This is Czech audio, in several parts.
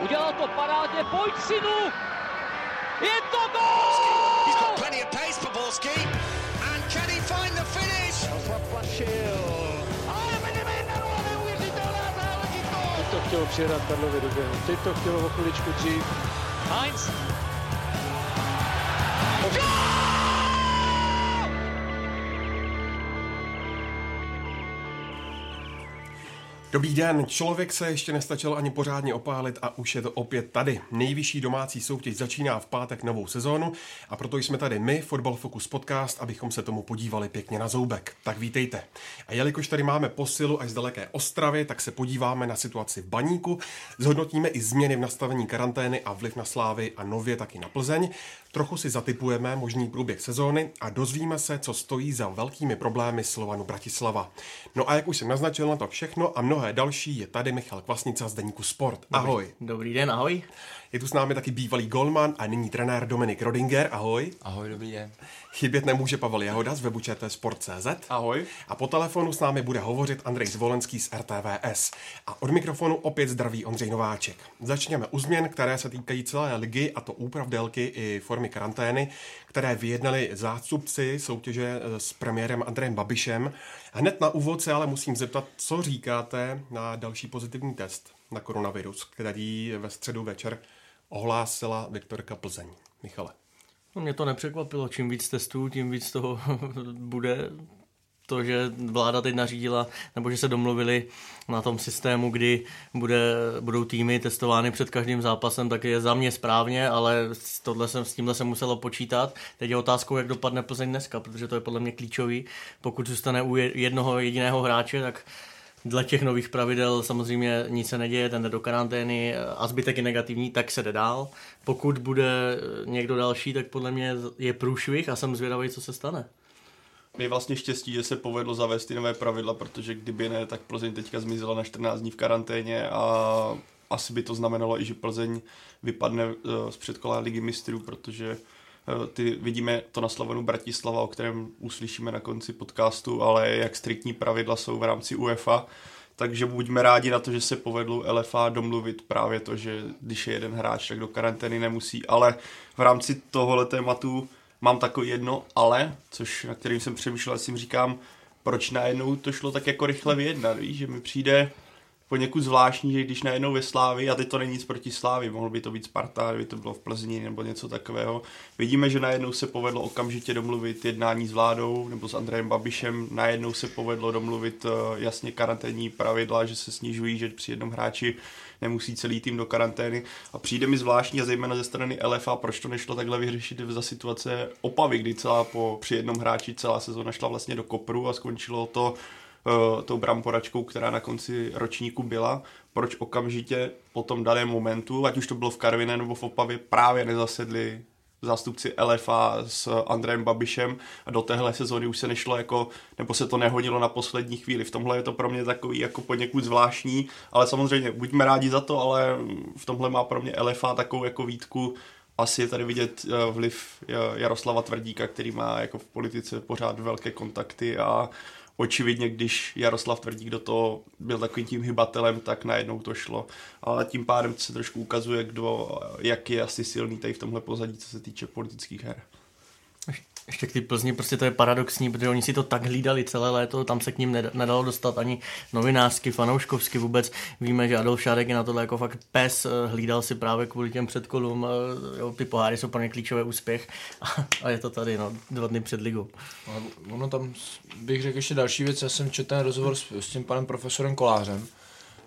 Udělal to parádně, pojď synu! Je to gol! He's got plenty of pace Borski. And can he find the finish? Ale vedeme 1 neuvěřitelná záležitost! Teď to chtělo přijedat Karlovi do běhu. Teď to chtělo o chviličku dřív. Heinz. Dobrý den, člověk se ještě nestačil ani pořádně opálit a už je to opět tady. Nejvyšší domácí soutěž začíná v pátek novou sezónu a proto jsme tady my, Football Focus Podcast, abychom se tomu podívali pěkně na zoubek. Tak vítejte. A jelikož tady máme posilu až z daleké Ostravy, tak se podíváme na situaci v Baníku, zhodnotíme i změny v nastavení karantény a vliv na Slávy a nově taky na Plzeň. Trochu si zatypujeme možný průběh sezóny a dozvíme se, co stojí za velkými problémy Slovanu Bratislava. No a jak už jsem naznačil na to všechno a mnohé další, je tady Michal Kvasnica z Deníku Sport. Ahoj. Dobrý den, ahoj. Je tu s námi taky bývalý golman a nyní trenér Dominik Rodinger. Ahoj. Ahoj, dobrý den. Chybět nemůže Pavel Jahoda z webu Sport.cz. Ahoj. A po telefonu s námi bude hovořit Andrej Zvolenský z RTVS. A od mikrofonu opět zdraví Ondřej Nováček. Začněme u změn, které se týkají celé ligy, a to úprav délky i formy karantény, které vyjednali zástupci soutěže s premiérem Andrejem Babišem. Hned na úvod se ale musím zeptat, co říkáte na další pozitivní test na koronavirus, který ve středu večer ohlásila Viktorka Plzeň. Michale. No, mě to nepřekvapilo. Čím víc testů, tím víc toho bude to, že vláda teď nařídila, nebo že se domluvili na tom systému, kdy bude, budou týmy testovány před každým zápasem, tak je za mě správně, ale tohle jsem, s tímhle se muselo počítat. Teď je otázkou, jak dopadne Plzeň dneska, protože to je podle mě klíčový. Pokud zůstane u jednoho jediného hráče, tak dle těch nových pravidel samozřejmě nic se neděje, ten jde do karantény a zbytek je negativní, tak se jde dál. Pokud bude někdo další, tak podle mě je průšvih a jsem zvědavý, co se stane. Je vlastně štěstí, že se povedlo zavést ty nové pravidla, protože kdyby ne, tak Plzeň teďka zmizela na 14 dní v karanténě a asi by to znamenalo i, že Plzeň vypadne eh, z předkola ligy mistrů, protože eh, ty vidíme to na Slovenu Bratislava, o kterém uslyšíme na konci podcastu, ale jak striktní pravidla jsou v rámci UEFA, takže buďme rádi na to, že se povedlo LFA domluvit právě to, že když je jeden hráč, tak do karantény nemusí, ale v rámci tohohle tématu mám takový jedno ale, což na kterým jsem přemýšlel, si říkám, proč najednou to šlo tak jako rychle vyjednat, víš, že mi přijde poněkud zvláštní, že když najednou ve Slávi, a teď to není nic proti Slávi, mohl by to být Sparta, kdyby to bylo v Plzni nebo něco takového, vidíme, že najednou se povedlo okamžitě domluvit jednání s vládou nebo s Andrejem Babišem, najednou se povedlo domluvit eh, jasně karanténní pravidla, že se snižují, že při jednom hráči nemusí celý tým do karantény. A přijde mi zvláštní a zejména ze strany LFA, proč to nešlo takhle vyřešit za situace Opavy, kdy celá po, při jednom hráči celá sezóna šla vlastně do kopru a skončilo to tou bramporačkou, která na konci ročníku byla, proč okamžitě po tom daném momentu, ať už to bylo v Karviné nebo v Opavě, právě nezasedli zástupci LFA s Andrejem Babišem a do téhle sezóny už se nešlo jako, nebo se to nehodilo na poslední chvíli. V tomhle je to pro mě takový jako poněkud zvláštní, ale samozřejmě buďme rádi za to, ale v tomhle má pro mě LFA takovou jako výtku, asi je tady vidět eh, vliv eh, Jaroslava Tvrdíka, který má jako v politice pořád velké kontakty a očividně, když Jaroslav Tvrdík do toho byl takovým tím hybatelem, tak najednou to šlo. Ale tím pádem se trošku ukazuje, kdo, jak je asi silný tady v tomhle pozadí, co se týče politických her. Ještě k ty Plzni, prostě to je paradoxní, protože oni si to tak hlídali celé léto, tam se k ním nedalo dostat ani novinářsky, fanouškovsky vůbec. Víme, že Adolf Šárek je na tohle jako fakt pes, eh, hlídal si právě kvůli těm předkolům, eh, jo, ty poháry jsou pro ně klíčový úspěch a, a je to tady, no, dva dny před ligou. Ono tam, bych řekl ještě další věc, já jsem četl ten rozhovor s, s tím panem profesorem Kolářem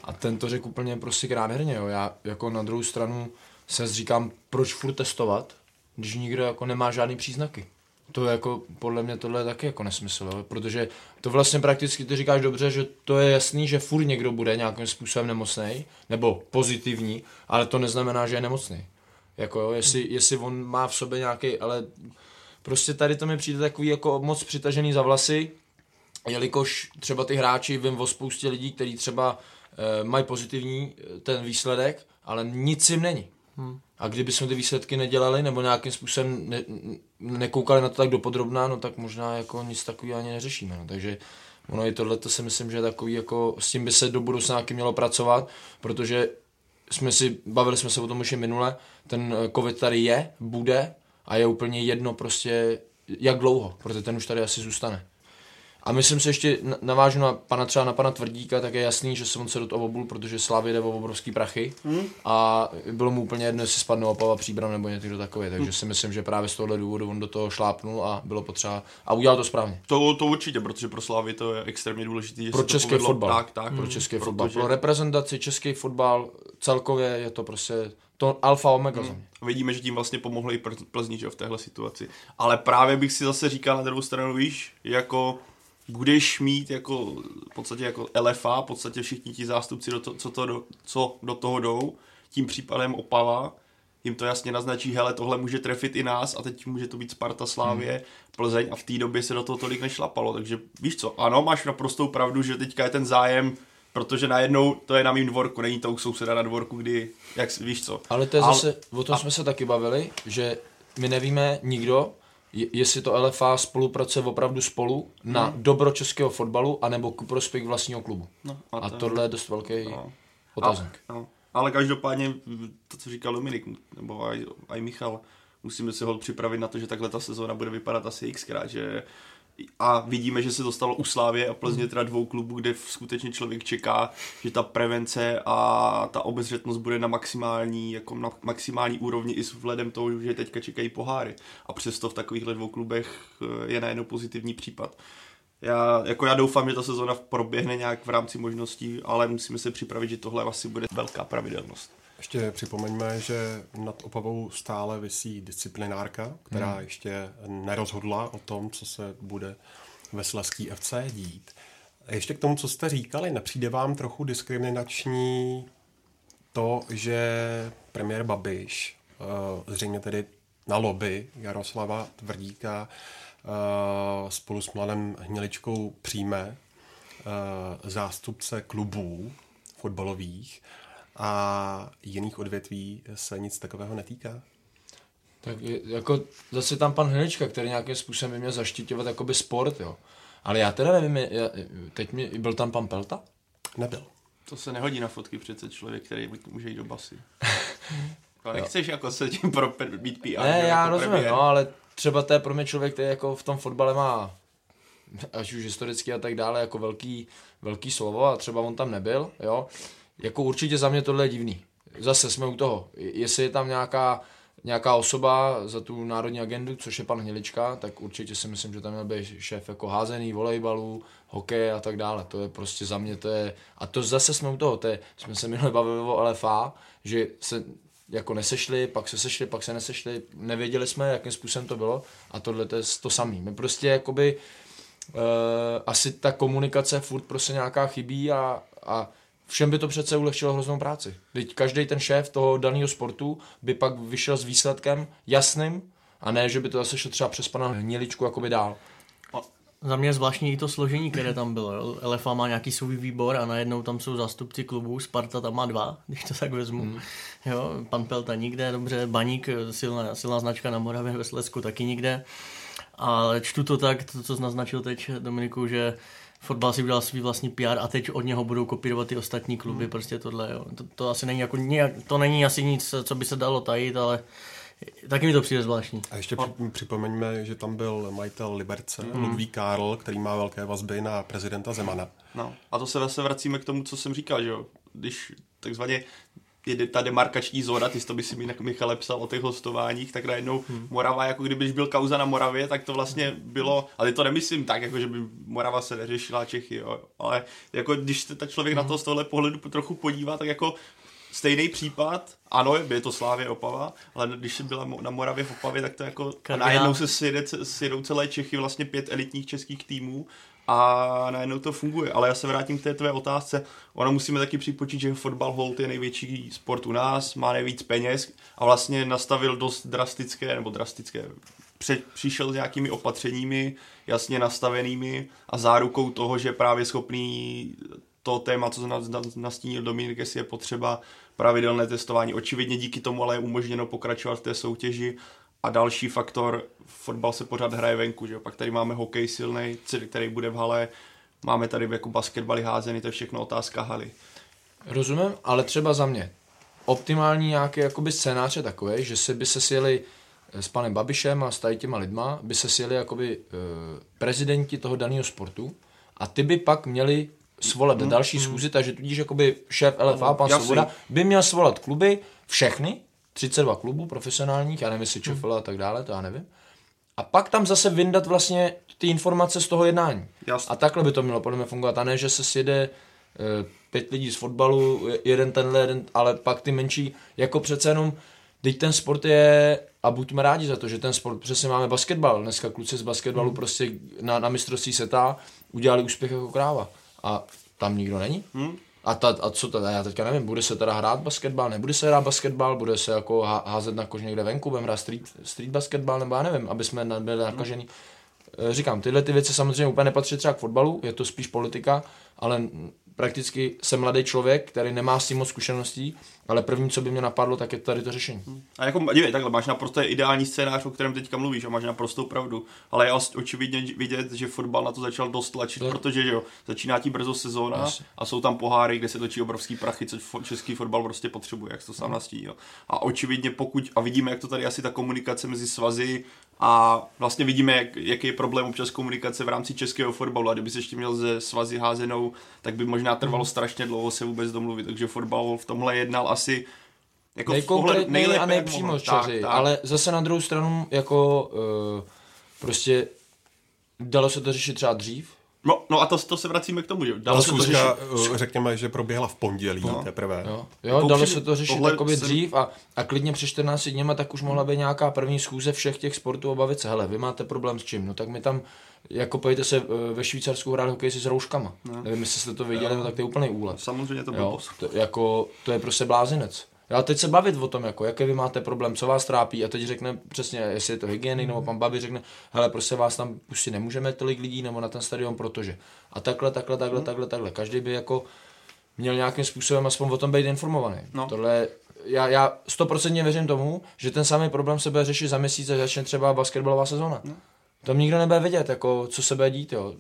a ten to řekl úplně prostě krádherně, jo. já jako na druhou stranu se říkám, proč furt testovat, když nikdo jako nemá žádný příznaky. To je jako, podle mě tohle je taky jako nesmysl, jo? protože to vlastně prakticky ty říkáš dobře, že to je jasný, že furt někdo bude nějakým způsobem nemocný nebo pozitivní, ale to neznamená, že je nemocný. Jako jo, jestli, jestli on má v sobě nějaký, ale prostě tady to mi přijde takový jako moc přitažený za vlasy, jelikož třeba ty hráči, vím o spoustě lidí, kteří třeba e, mají pozitivní eh, ten výsledek, ale nic jim není. Hmm. A kdyby jsme ty výsledky nedělali nebo nějakým způsobem ne, nekoukali na to tak dopodrobná, no tak možná jako nic takového ani neřešíme. No. Takže ono i tohle to si myslím, že je takový jako, s tím by se do budoucna mělo pracovat, protože jsme si, bavili jsme se o tom už i minule, ten eh, covid tady je, bude a je úplně jedno prostě, jak dlouho, protože ten už tady asi zůstane. A myslím si ještě, na- navážu na pana třeba na pana Tvrdíka, tak je jasný, že se on se do toho obul, protože Slavě jde o obrovský prachy Hmm. a bylo mu úplně jedno, jestli spadne Opava, Příbram nebo někdo takový, Hmm. takže si myslím, že právě z tohohle důvodu on do toho šlápnul a bylo potřeba a udělal to správně. To, to určitě, protože pro Slávy to je extrémně důležité. že Pro český povedlo. fotbal. Tak, tak. Pro český fotbal. protože Pro reprezentaci český fotbal celkově je to prostě to alfa omega mě. Vidíme, že tím vlastně pomohli i Pl- Plzni v téhle situaci. Ale právě bych si zase říkal na druhou stranu, víš, jako budeš mít jako v podstatě jako LFA, v podstatě všichni ti zástupci, do to, co, to do, co do toho jdou, tím případem Opava, jim to jasně naznačí, hele, tohle může trefit i nás a teď může to být Sparta, Slávě, Hmm. Plzeň a v té době se do toho tolik nešlapalo, takže víš co, ano, máš naprostou pravdu, že teďka je ten zájem, protože najednou to je na mým dvorku, není to u souseda na dvorku, kdy, jak víš co. Ale to je Ale- zase, o tom jsme se taky bavili, že my nevíme nikdo, je- jestli to LFA spolupracuje opravdu spolu na Hmm. dobro českého fotbalu, anebo ku prospěch vlastního klubu. No, A to- tohle je dost velký No. otazník. A, no. Ale každopádně to, co říkal Dominik, nebo aj, aj Michal, musíme se hod připravit na to, že takhle ta sezóna bude vypadat asi xkrát, že a vidíme, že se dostalo u Slávě a Plzně teda dvou klubů, kde skutečně člověk čeká, že ta prevence a ta obezřetnost bude na maximální, jako na maximální úrovni i s vzhledem toho, že teďka čekají poháry. A přesto v takovýchhle dvou klubech eh, je najednou pozitivní případ. Já, jako já doufám, že ta sezóna proběhne nějak v rámci možností, ale musíme se připravit, že tohle asi bude velká pravidelnost. Ještě připomeňme, že nad Opavou stále visí disciplinárka, která hmm. ještě nerozhodla o tom, co se bude ve Sleský FC dít. A ještě k tomu, co jste říkali, nepřijde vám trochu diskriminační to, že premiér Babiš, eh, zřejmě tedy na lobby Jaroslava Tvrdíka, eh, spolu s Mladem Hniličkou přijme eh, zástupce klubů fotbalových a jiných odvětví se nic takového netýká? Tak je, jako zase tam pan Hnilička, který nějakým způsobem by měl zaštiťovat jakoby sport, jo. Ale já teda nevím, já, teď mi, byl tam pan Pelta? Nebyl. To se nehodí na fotky přece člověk, který může jít do basy. Ale nechceš jako se tím pro, být PR. Ne, já jako rozumím, premiér. no, ale třeba to je pro mě člověk, který jako v tom fotbale má až už historicky a tak dále, jako velký, velký slovo a třeba on tam nebyl, jo. Jako určitě za mě tohle je divný. Zase jsme u toho. Jestli je tam nějaká, nějaká osoba za tu národní agendu, což je pan Hnilička, tak určitě si myslím, že tam měl být šéf jako házený, volejbalů, hokej a tak dále. To je prostě za mě, to je, a to zase jsme u toho, to je, jsme se minule bavili o LFA, že se jako nesešli, pak se sešli, pak se nesešli, nevěděli jsme, jakým způsobem to bylo a tohle to je to samý. My prostě jakoby uh, asi ta komunikace furt prostě nějaká chybí a, a všem by to přece ulehčilo hroznou práci. Teď každý ten šéf toho daného sportu by pak vyšel s výsledkem jasným a ne, že by to zase šlo třeba přes pana Hniličku jakoby dál. Za mě je zvláštní i to složení, které tam bylo. jo. LFA má nějaký svůj výbor a najednou tam jsou zástupci klubů, Sparta tam má dva, když to tak vezmu. Mm. Jo, pan Pelta nikde, dobře, Baník, silná, silná značka na Moravě, ve Slesku taky nikde. Ale čtu to tak, to, co naznačil teď, Dominiku, že fotbal si udělal svůj vlastní PR a teď od něho budou kopírovat ty ostatní kluby, mm. prostě tohle, jo. To, to asi není jako nějak, to není asi nic, co by se dalo tajit, ale taky mi to přijde zvláštní. A ještě při, připomeňme, že tam byl majitel Liberce, mm. Ludvík Karl, který má velké vazby na prezidenta Zemana. No. A to se zase vracíme k tomu, co jsem říkal, že jo. Když takzvaně je ta demarkační zóna, ty jsi to by si mi Michale psal o těch hostováních, tak najednou hmm. Morava, jako kdybyš byl kauza na Moravě, tak to vlastně bylo, ale to nemyslím tak, jako že by Morava se neřešila Čechy, jo. ale jako když se ta člověk hmm. na to z tohle pohledu trochu podívá, tak jako stejný případ, ano, je to Slávě Opava, ale když byla na Moravě v Opavě, tak to jako a najednou se sjedou celé Čechy, vlastně pět elitních českých týmů a najednou to funguje. Ale já se vrátím k té tvé otázce. Ono musíme taky připočít, že fotbal hold je největší sport u nás, má nejvíc peněz a vlastně nastavil dost drastické, nebo drastické, před, přišel s nějakými opatřeními, jasně nastavenými a zárukou toho, že právě schopný to téma, co nastínil Dominik, jestli je potřeba pravidelné testování. Očividně díky tomu ale je umožněno pokračovat v té soutěži a další faktor, fotbal se pořád hraje venku, že jo? pak tady máme hokej silný, který bude v hale, máme tady jako basketbaly házený, to je všechno otázka haly. Rozumím, ale třeba za mě. optimální nějaký jakoby scénář je takový, že si by se sjeli s panem Babišem a s tady těma lidma, by se sjeli jakoby uh, prezidenti toho daného sportu a ty by pak měli svolat mm, další mm. schůzi, takže tudíž jakoby šéf LFA, pan Jasný. Svoboda, by měl svolat kluby, všechny, 32 klubů profesionálních, já nevím, jestli ČFL a tak dále, to já nevím. A pak tam zase vyndat vlastně ty informace z toho jednání. Jasný. A takhle by to mělo podle mě fungovat. A ne, že se sjede eh, pět lidí z fotbalu, je- jeden tenhle, jeden, ale pak ty menší, jako přece jenom, teď ten sport je, a buďme rádi za to, že ten sport, přesně máme basketbal, dneska kluci z basketbalu prostě na, na mistrovství seta udělali úspěch jako kráva. A tam nikdo není. Hmm? A, ta, a co teda, já teďka nevím, bude se teda hrát basketbal, nebude se hrát basketbal, bude se jako há- házet na kož někde venku, budeme hrát street, street basketbal, nebo já nevím, aby jsme byli nakažený. Eh, Říkám, tyhle ty věci samozřejmě úplně nepatří třeba k fotbalu, je to spíš politika, ale prakticky jsem mladý člověk, který nemá s tím moc zkušeností, ale první, co by mě napadlo, tak je tady to řešení. A jako, dívej, takhle, máš naprosto ideální scénář, o kterém teďka mluvíš a máš naprostou pravdu. Ale je os- očividně vidět, že fotbal na to začal dost tlačit, To- protože že jo, začíná ti brzo sezóna Jasně. a jsou tam poháry, kde se točí obrovský prachy, co český fotbal prostě potřebuje, jak to sám nastínil. A očividně pokud, a vidíme, jak to tady asi ta komunikace mezi svazy a vlastně vidíme, jak, jaký je problém občas komunikace v rámci českého fotbalu. A kdyby se ještě měl ze svazy házenou, tak by možná trvalo strašně dlouho se vůbec domluvit. Takže fotbal v tomhle jednal asi jako Nejkonkrétněji nejlépe, a jak nejpřímo mohl. čeři, ale zase na druhou stranu, jako uh, prostě dalo se to řešit třeba dřív, No, no a to, to se vracíme k tomu, že dalo Ale se to řešit. eh, řekněme, že proběhla v pondělí No. teprve. Jo, jo Jako dalo se to řešit jakoby jsem- dřív a, a klidně před 14 dněma tak už mohla být nějaká první schůze všech těch sportů a bavit se, hele, vy máte problém s čím, no tak my tam, jako pojďte se eh, ve Švýcarsku hrát hokej si s rouškama, No. nevím, jestli jste to viděli, no tak to je úplný úlet. Samozřejmě to bylo to, jako, to je prostě blázinec. Já teď se bavit o tom, jako, jaké vy máte problém, co vás trápí a teď řekne přesně, jestli je to hygienik, nebo pan Babi řekne, hele, prostě vás tam pustit nemůžeme tolik lidí, nebo na ten stadion, protože. A takhle, takhle, takhle, takhle, takhle. Každý by jako měl nějakým způsobem aspoň o tom být informovaný. No. Tohle, já, já stoprocentně věřím tomu, že ten samý problém se bude řešit za měsíc, až začne třeba basketbalová sezóna. No. Tam nikdo nebude vědět, jako, co se bude dít, jo.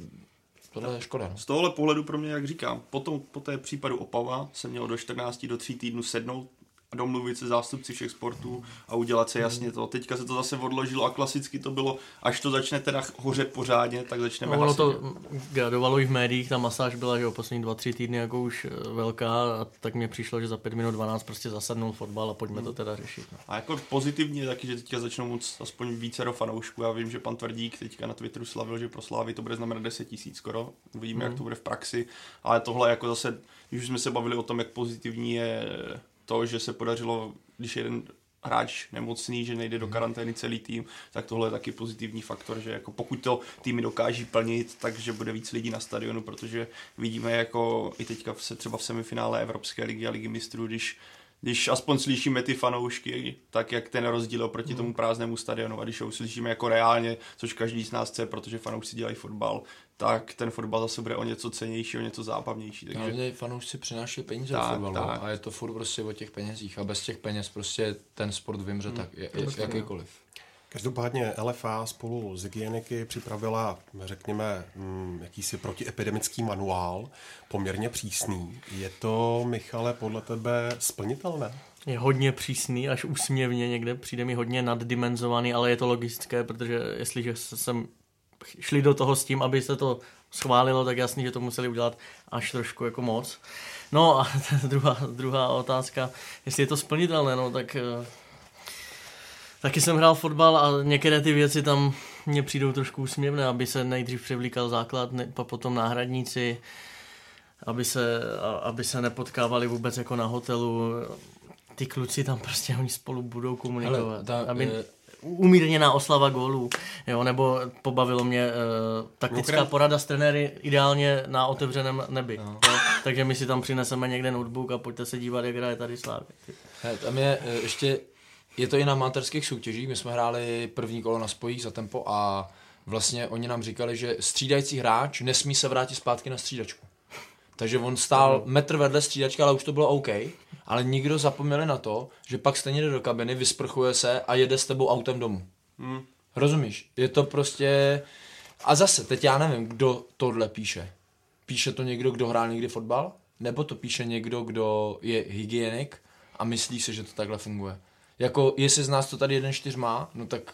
Tohle je škoda. No. Z tohohle pohledu pro mě, jak říkám, potom, po té případu Opava se mělo do 14 do 3 týdnů sednout domluvit se zástupci všech sportů a udělat se jasně to. Teďka se to zase odložilo a klasicky to bylo, až to začne teda hořet pořádně, tak začneme No, ono to gradovalo i v médiích, ta masáž byla, že o poslední dva, tři týdny jako už eh, velká a tak mně přišlo, že za 5 minut 12 prostě zasadnul fotbal a pojďme to teda řešit. No. A jako pozitivně je taky, že teďka začnou moc aspoň více do fanoušků. Já vím, že pan Tvrdík teďka na Twitteru slavil, že pro Slávy to bude znamenat 10 tisíc skoro. Uvidíme, jak to bude v praxi. Ale tohle jako zase, když už jsme se bavili o tom, jak pozitivní je to, že se podařilo, když jeden hráč nemocný, že nejde do karantény celý tým, tak tohle je taky pozitivní faktor, že jako pokud to týmy dokáží plnit, takže bude víc lidí na stadionu, protože vidíme jako i teďka se třeba v semifinále Evropské ligy a ligy mistrů, když když aspoň slyšíme ty fanoušky, tak jak ten rozdíl oproti tomu prázdnému stadionu. A když ho uslyšíme jako reálně, což každý z nás chce, protože fanoušci dělají fotbal, tak ten fotbal zase bude o něco cenější, o něco zábavnější. Takže Hlavně fanoušci přináší peníze Tak, do fotbalu tak. a je to furt prostě o těch penězích a bez těch peněz prostě ten sport vymře tak, je, je, jakýkoliv. Každopádně LFA spolu s hygieniky připravila, řekněme, mm, jakýsi protiepidemický manuál, poměrně přísný. Je to, Michale, podle tebe splnitelné? Je hodně přísný, až úsměvně někde, přijde mi hodně naddimenzovaný, ale je to logické, protože jestliže se- sem šli do toho s tím, aby se to schválilo, tak jasný, že to museli udělat až trošku jako moc. No a druhá, druhá otázka, jestli je to splnitelné, no tak eh, taky jsem hrál fotbal a některé ty věci tam mně přijdou trošku úsměvné, aby se nejdřív převlíkal základ, ne, pa potom náhradníci, aby se, a- aby se nepotkávali vůbec jako na hotelu. Ty kluci tam prostě oni spolu budou komunikovat. Hele, ta, aby, eh, umírněná oslava gólů, jo, nebo pobavilo mě uh, taktická Mimochodem- porada s trenéry ideálně na otevřeném nebi. No. Jo, takže my si tam přineseme někde notebook a pojďte se dívat, jak hraje tady Slávě. Tam je eh, ještě, je to i na amatérských soutěžích, my jsme hráli první kolo na spojích za tempo a vlastně oni nám říkali, že střídající hráč nesmí se vrátit zpátky na střídačku. Takže on stál metr vedle střídačky, ale už to bylo OK. Ale nikdo zapomněli na to, že pak stejně jde do kabiny, vysprchuje se a jede s tebou autem domů. Hmm. Rozumíš? Je to prostě... A zase, teď já nevím, kdo tohle píše. Píše to někdo, kdo hrál někdy fotbal? Nebo to píše někdo, kdo je hygienik a myslí si, že to takhle funguje. Jako, jestli z nás to tady jeden čtyř má, no tak,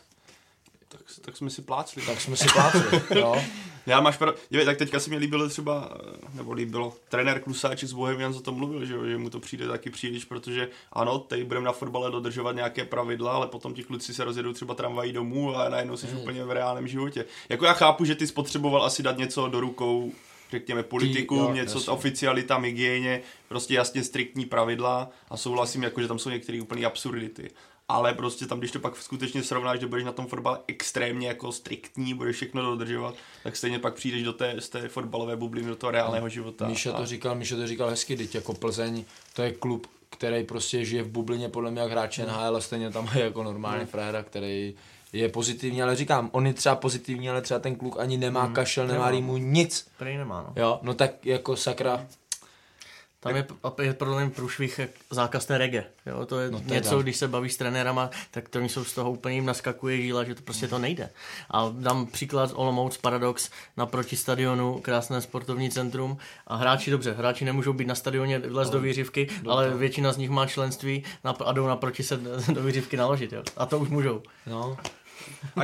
Tak, tak jsme si plácli. tak jsme si plácli, jo. Já máš pravdu. Tak teďka se mi líbilo třeba, nebo líbilo, trenér Klusáček z Bohemian o tom mluvil, že, že mu to přijde taky příliš, protože ano, teď budeme na fotbale dodržovat nějaké pravidla, ale potom ti kluci se rozjedou třeba tramvají domů a najednou jsi úplně v reálném životě. Jako já chápu, že ty spotřeboval asi dát něco do rukou řekněme politikům, jo, něco jasně. oficialita, hygieně, prostě jasně striktní pravidla a souhlasím, jako, že tam jsou některé úplně absurdity. Ale prostě tam, když to pak skutečně srovnáš, že budeš na tom fotbale extrémně jako striktní, budeš všechno dodržovat, tak stejně pak přijdeš do té, z té fotbalové bubliny, do toho reálného života. Míša A- to říkal, Míša to říkal hezky, teď jako Plzeň, to je klub, který prostě žije v bublině podle mě jak hráče NHL a stejně tam je jako normální fréra, který je pozitivní, ale říkám, on je třeba pozitivní, ale třeba ten kluk ani nemá kašel, nemá rýmu, nic. Prej nemá, no. Jo, no tak jako sakra, Tam je, je podle mě průšvih zákaz té reggae. Jo? To je No no, teda. něco, když se bavíš s trenérama, tak to jsou z toho úplně jim naskakuje žíla, že to prostě to nejde. A dám příklad Olomouc Paradox naproti stadionu, krásné sportovní centrum a hráči dobře, hráči nemůžou být na stadioně vlez do výřivky, ale většina z nich má členství a jdou naproti se do výřivky naložit. Jo? A to už můžou. no. A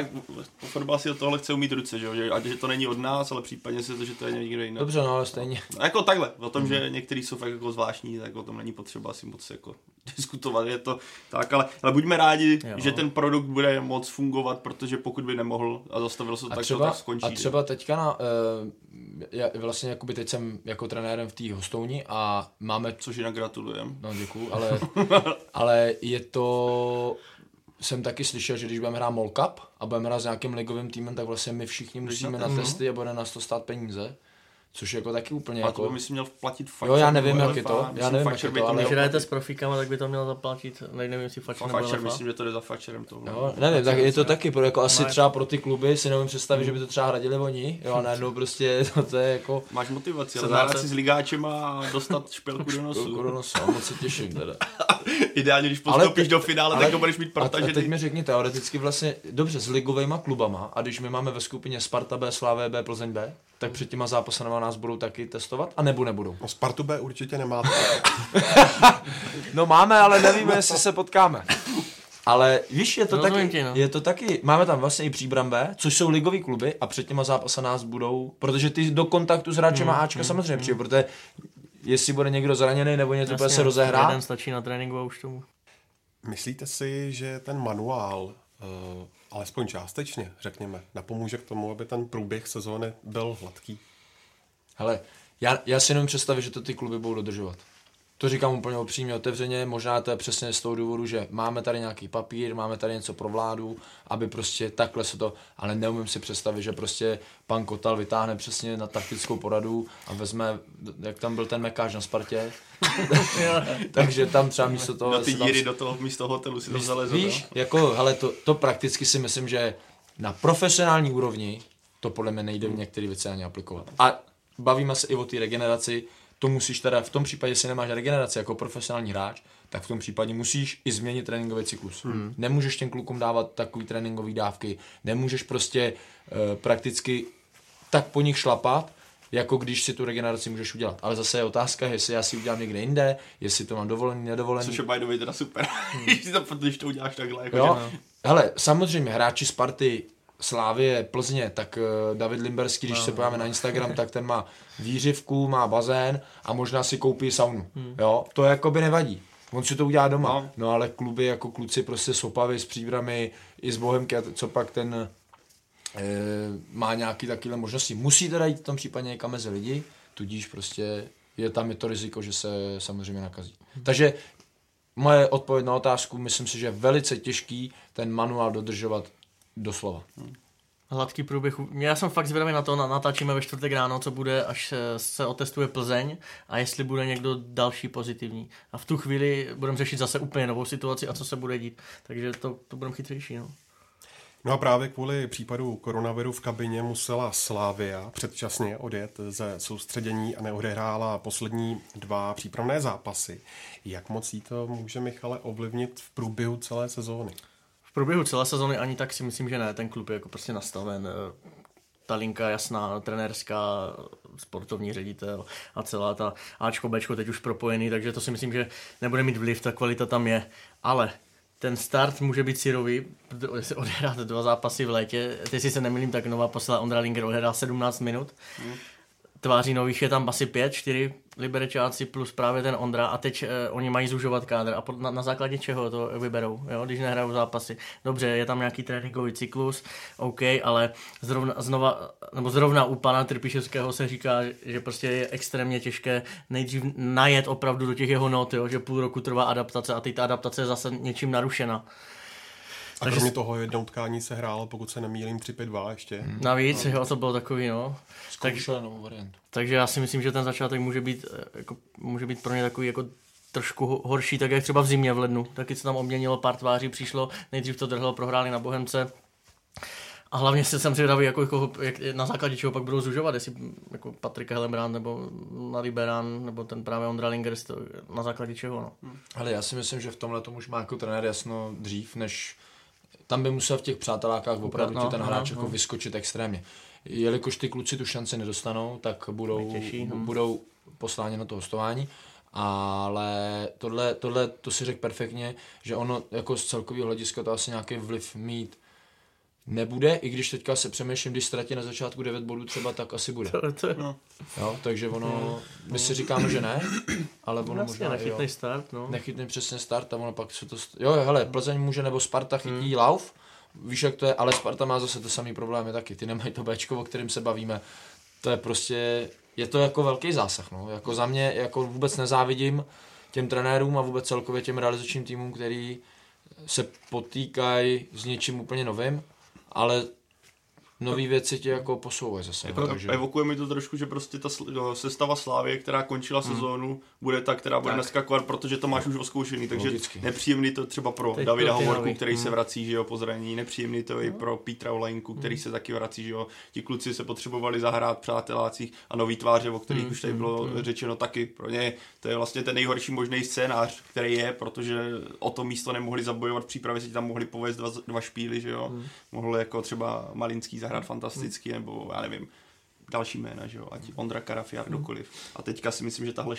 fotbal si od tohle chce umít ruce, že, jo? ať že to není od nás, ale případně si to, že to je někdo jiný. Dobře, no ale stejně. No, jako takhle, o tom, že některý jsou fakt jako zvláštní, tak o tom není potřeba asi moc jako diskutovat, je to tak, ale, ale buďme rádi, Jo. že ten produkt bude moc fungovat, protože pokud by nemohl a zastavil se A tak třeba, to tak skončí. a třeba teďka na, uh, já, vlastně jakoby teď jsem jako trenérem v té hostouni a máme Což jinak gratulujem. No děkuju, ale, ale je to... Jsem taky slyšel, že když budeme hrát Mall Cup a budeme hrát s nějakým ligovým týmem, tak vlastně my všichni musíme na testy a bude nás to stát peníze. Což je jako taky úplně A to jako... by myslím měl platit fakt. Jo, já nevím, jak je to, já nevím, jak je to, ale- Když hrajete s profíkama, tak by to měl zaplatit, ne, nevím, jestli Fatscher nebo Fatscher, myslím, že to jde za Fatscherem to. Jo, nevím, tak je to taky, pro, jako asi No, třeba pro ty kluby si nevím představit, že by to třeba hradili oni, jo, a najednou prostě to, to je jako Máš motivaci, ale 17. zahrát si s ligáčem a dostat špilku do nosu. Kolku do nosu, a moc se těším teda. Ideálně, když postoupíš do finále, ale- tak to budeš mít protože teď mi řekni teoreticky vlastně, dobře, s ligovejma klubama, a když my máme ve skupině Sparta B, Slávé B, Plzeň B, tak před těma zápasama nás budou taky testovat, a nebo nebudou? No Spartu B určitě nemáte. No máme, ale nevíme, jestli se potkáme. Ale víš, je to, Rozumím taky, ti, no. je to taky, máme tam vlastně i příbram B, což jsou ligový kluby a před těma zápasy nás budou, protože ty do kontaktu s hráčem Hmm, Ačka samozřejmě přijde, protože jestli bude někdo zraněný nebo něco bude se Jeden rozehrát, stačí na tréninku a už tomu. Myslíte si, že ten manuál, uh, alespoň částečně, řekněme, napomůže k tomu, aby ten průběh sezóny byl hladký? Hele, já, já si jenom představím, že to ty kluby budou dodržovat. To říkám úplně upřímně, otevřeně, možná to je přesně z toho důvodu, že máme tady nějaký papír, máme tady něco pro vládu, aby prostě takhle se to, ale neumím si představit, že prostě pan Kotal vytáhne přesně na taktickou poradu a vezme, jak tam byl ten mekáč na Spartě, takže tam třeba místo toho... na ty se tam díry do toho místo hotelu si to zalezl. Víš, jako, hele, to, to prakticky si myslím, že na profesionální úrovni to podle mě nejde v některé věci ani aplikovat. A bavíme se i o té regeneraci, to musíš teda v tom případě, jestli nemáš regeneraci jako profesionální hráč, tak v tom případě musíš i změnit tréninkový cyklus. Hmm. Nemůžeš těm klukům dávat takový tréninkové dávky, nemůžeš prostě uh, prakticky tak po nich šlapat, jako když si tu regeneraci můžeš udělat. Ale zase je otázka, jestli já si udělám někde jinde, jestli to mám dovolený, nedovolený. Což je by the way teda super. Když si to, když to uděláš takhle. Jako Jo, že, hele, samozřejmě hráči Sparty, Slávie, Plzně, tak uh, David Limberský, když se podíváme na Instagram, tak ten má výřivku, má bazén a možná si koupí saunu. Jo, to jako by nevadí. On si to udělá doma. No. No, no ale kluby jako kluci prostě s Opavy, s Příbrami, i z Bohemky, a co pak ten e, má nějaký takovéhle možnosti. Musí teda jít v tom případě někam mezi lidi, tudíž prostě je tam je to riziko, že se samozřejmě nakazí. Takže moje odpověď na otázku, myslím si, že je velice těžký ten manuál dodržovat doslova. Hladký průběh. Já jsem fakt zvědavý na to, na- natáčíme ve čtvrtek ráno, co bude, až se, se otestuje Plzeň a jestli bude někdo další pozitivní. A v tu chvíli budeme řešit zase úplně novou situaci a co se bude dít. Takže to, to budeme chytřejší. No. No a právě kvůli případu koronaviru v kabině musela Slávia předčasně odjet ze soustředění a neodehrála poslední dva přípravné zápasy. Jak moc jí to může Michale ovlivnit v průběhu celé sezóny? V průběhu celé sezóny ani tak si myslím, že ne. Ten klub je jako prostě nastaven. eh, ta linka jasná, trenérská, sportovní ředitel a celá ta Ačko, Bčko teď už propojený, takže to si myslím, že nebude mít vliv, ta kvalita tam je. Ale ten start může být syrový, protože se odehrát dva zápasy v létě. Teď si se nemýlím, tak nová posila Ondra Linger odehrál 17 minut. Hmm tváří nových je tam asi pět, čtyři liberečáci plus právě ten Ondra a teď eh, oni mají zužovat kádr a na, na základě čeho to vyberou, jo, když nehrajou zápasy. Dobře, je tam nějaký tréninkový cyklus, OK, ale zrovna, znova, nebo zrovna u pana Trpišovského se říká, že prostě je extrémně těžké nejdřív najet opravdu do těch jeho not, jo, že půl roku trvá adaptace a teď ta adaptace je zase něčím narušena. A Takže kromě toho jednou utkání se hrálo, pokud se nemýlím, 3-5-2 ještě. Hmm. Navíc, no. jo, to bylo takový, no. Takže, novou variantu. Takže já si myslím, že ten začátek může být, eh, jako, může být pro ně takový jako trošku horší, tak jak třeba v zimě v lednu. Taky se tam obměnilo pár tváří, přišlo, nejdřív to drhlo, prohráli na Bohemce. A hlavně se jsem zvědavý, jako, jako, jak, na základě čeho pak budou zužovat, jestli jako Patrik Helmbrand nebo Nady Beran, nebo ten právě Ondra Linger, na základě čeho. No. Ale já si myslím, že v tomhle tomu už má jako trenér jasno dřív, než tam by musel v těch přátelákách opravdu no, ten hráč no, jako no. vyskočit extrémně. Jelikož ty kluci tu šanci nedostanou, tak budou, těžší, no. budou posláni na to hostování. Ale tohle, tohle to si řekl perfektně, že ono jako z celkového hlediska to asi nějaký vliv mít nebude, i když teďka se přemýšlím, když ztratí na začátku 9 bodů třeba, tak asi bude. To, to, no. jo, takže ono, my si říkáme, že ne, ale ono Vlastně možná nechytný jo, start, no. Nechytný přesně start a ono pak se to, jo, hele, Plzeň může nebo Sparta chytí hmm. lauf, víš jak to je, ale Sparta má zase ty samý problémy taky, ty nemají to Bčko, o kterým se bavíme, to je prostě, je to jako velký zásah, no, jako za mě, jako vůbec nezávidím těm trenérům a vůbec celkově těm realizačním týmům, který se potýkají s něčím úplně novým ale nový věci tě jako posouvají zase. Jako, takže... Evokuje mi to trošku, že prostě ta sestava Slávě, která končila hmm. sezónu, bude ta, která bude naskakovat, protože to máš už oskoušený, takže Logicky. nepříjemný to třeba pro Teď Davida Hovorku, který hmm. se vrací, že jo, po zranění, nepříjemný to no. i pro Petra Olajnku, který hmm. se taky vrací, že jo. Ti kluci se potřebovali zahrát přátelácích a nový tváře, o kterých hmm. už tady bylo hmm. řečeno taky. Pro ně to je vlastně ten nejhorší možný scénář, který je, protože o to místo nemohli zabojovat v přípravě, si tam mohli povést dva, dva špíly, že jo. Hmm. Mohl jako třeba Malinský zahrát fantasticky, hmm. nebo já nevím, další jména, že jo, ať Ondra Karafiar, hmm. kdokoliv. A teďka si myslím, že tahle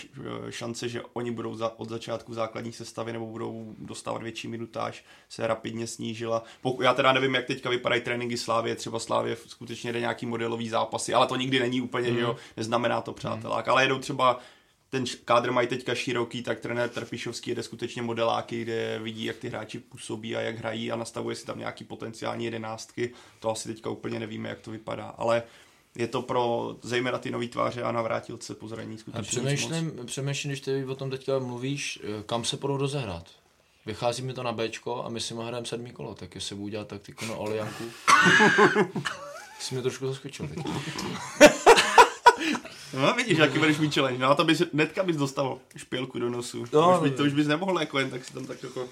šance, že oni budou za, od začátku základní sestavy nebo budou dostávat větší minutáž, se rapidně snížila. Pokud, já teda nevím, jak teďka vypadají tréninky Slávě, třeba Slávě skutečně jde nějaký modelový zápasy, ale to nikdy není úplně, hmm. že jo, neznamená to přátelák, hmm. ale jedou třeba ten kádr mají teďka široký, tak trenér Trpišovský jede skutečně modeláky, kde vidí, jak ty hráči působí a jak hrají a nastavuje si tam nějaký potenciální jedenáctky. To asi teďka úplně nevíme, jak to vypadá, ale je to pro zejména ty nový tváře a navrátilce po zraní skutečně přemýšlím, přemýšlím, když ty o tom teďka mluvíš, kam se budou rozehrát. Vychází mi to na Bčko a my si hrajeme sedmý kolo, tak jestli budu dělat taktiku na Olianku. Jsi mě trošku zaskočil teď. No vidíš, jaký budeš mít challenge. No a to bys, netka bys dostal špělku do nosu. No, to, už by, to už bys nemohl jako jen tak si tam tak jako...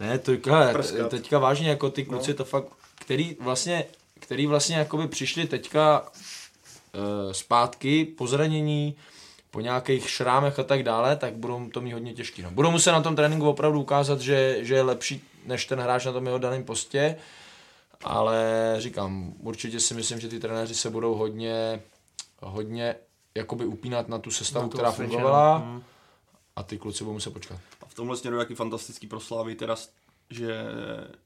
Ne, to je, teďka vážně jako ty kluci no. to fakt, který vlastně, který vlastně jakoby přišli teďka uh, zpátky po zranění, po nějakých šrámech a tak dále, tak budou to mít hodně těžký. No. Budou muset na tom tréninku opravdu ukázat, že, že je lepší než ten hráč na tom jeho daném postě, ale říkám, určitě si myslím, že ty trenéři se budou hodně, hodně jakoby upínat na tu sestavu, na která fungovala hmm. a ty kluci budou muset počkat. A v tomhle směru jaký fantastický proslávy teda že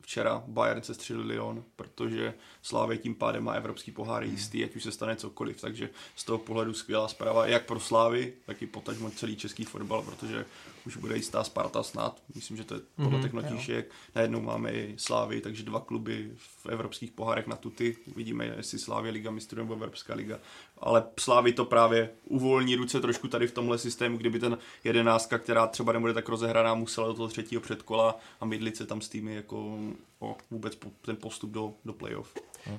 včera Bayern se střelil Lyon, protože Slávě tím pádem má evropský pohár hmm. jistý, ať už se stane cokoliv, takže z toho pohledu skvělá zpráva jak pro Slávy, tak i potažmo celý český fotbal, protože už bude jistá Sparta snad, myslím, že to je podle mm-hmm, notíšek, najednou máme i Slávy, takže dva kluby v evropských pohárech na tuty, uvidíme, jestli Slávě Liga mistrů nebo Evropská liga, ale Slávy to právě uvolní ruce trošku tady v tomhle systému, kdyby ten jedenáctka, která třeba nebude tak rozehraná, musela do toho třetího předkola a mydlit se tam s týmy jako o vůbec ten postup do, do playoff.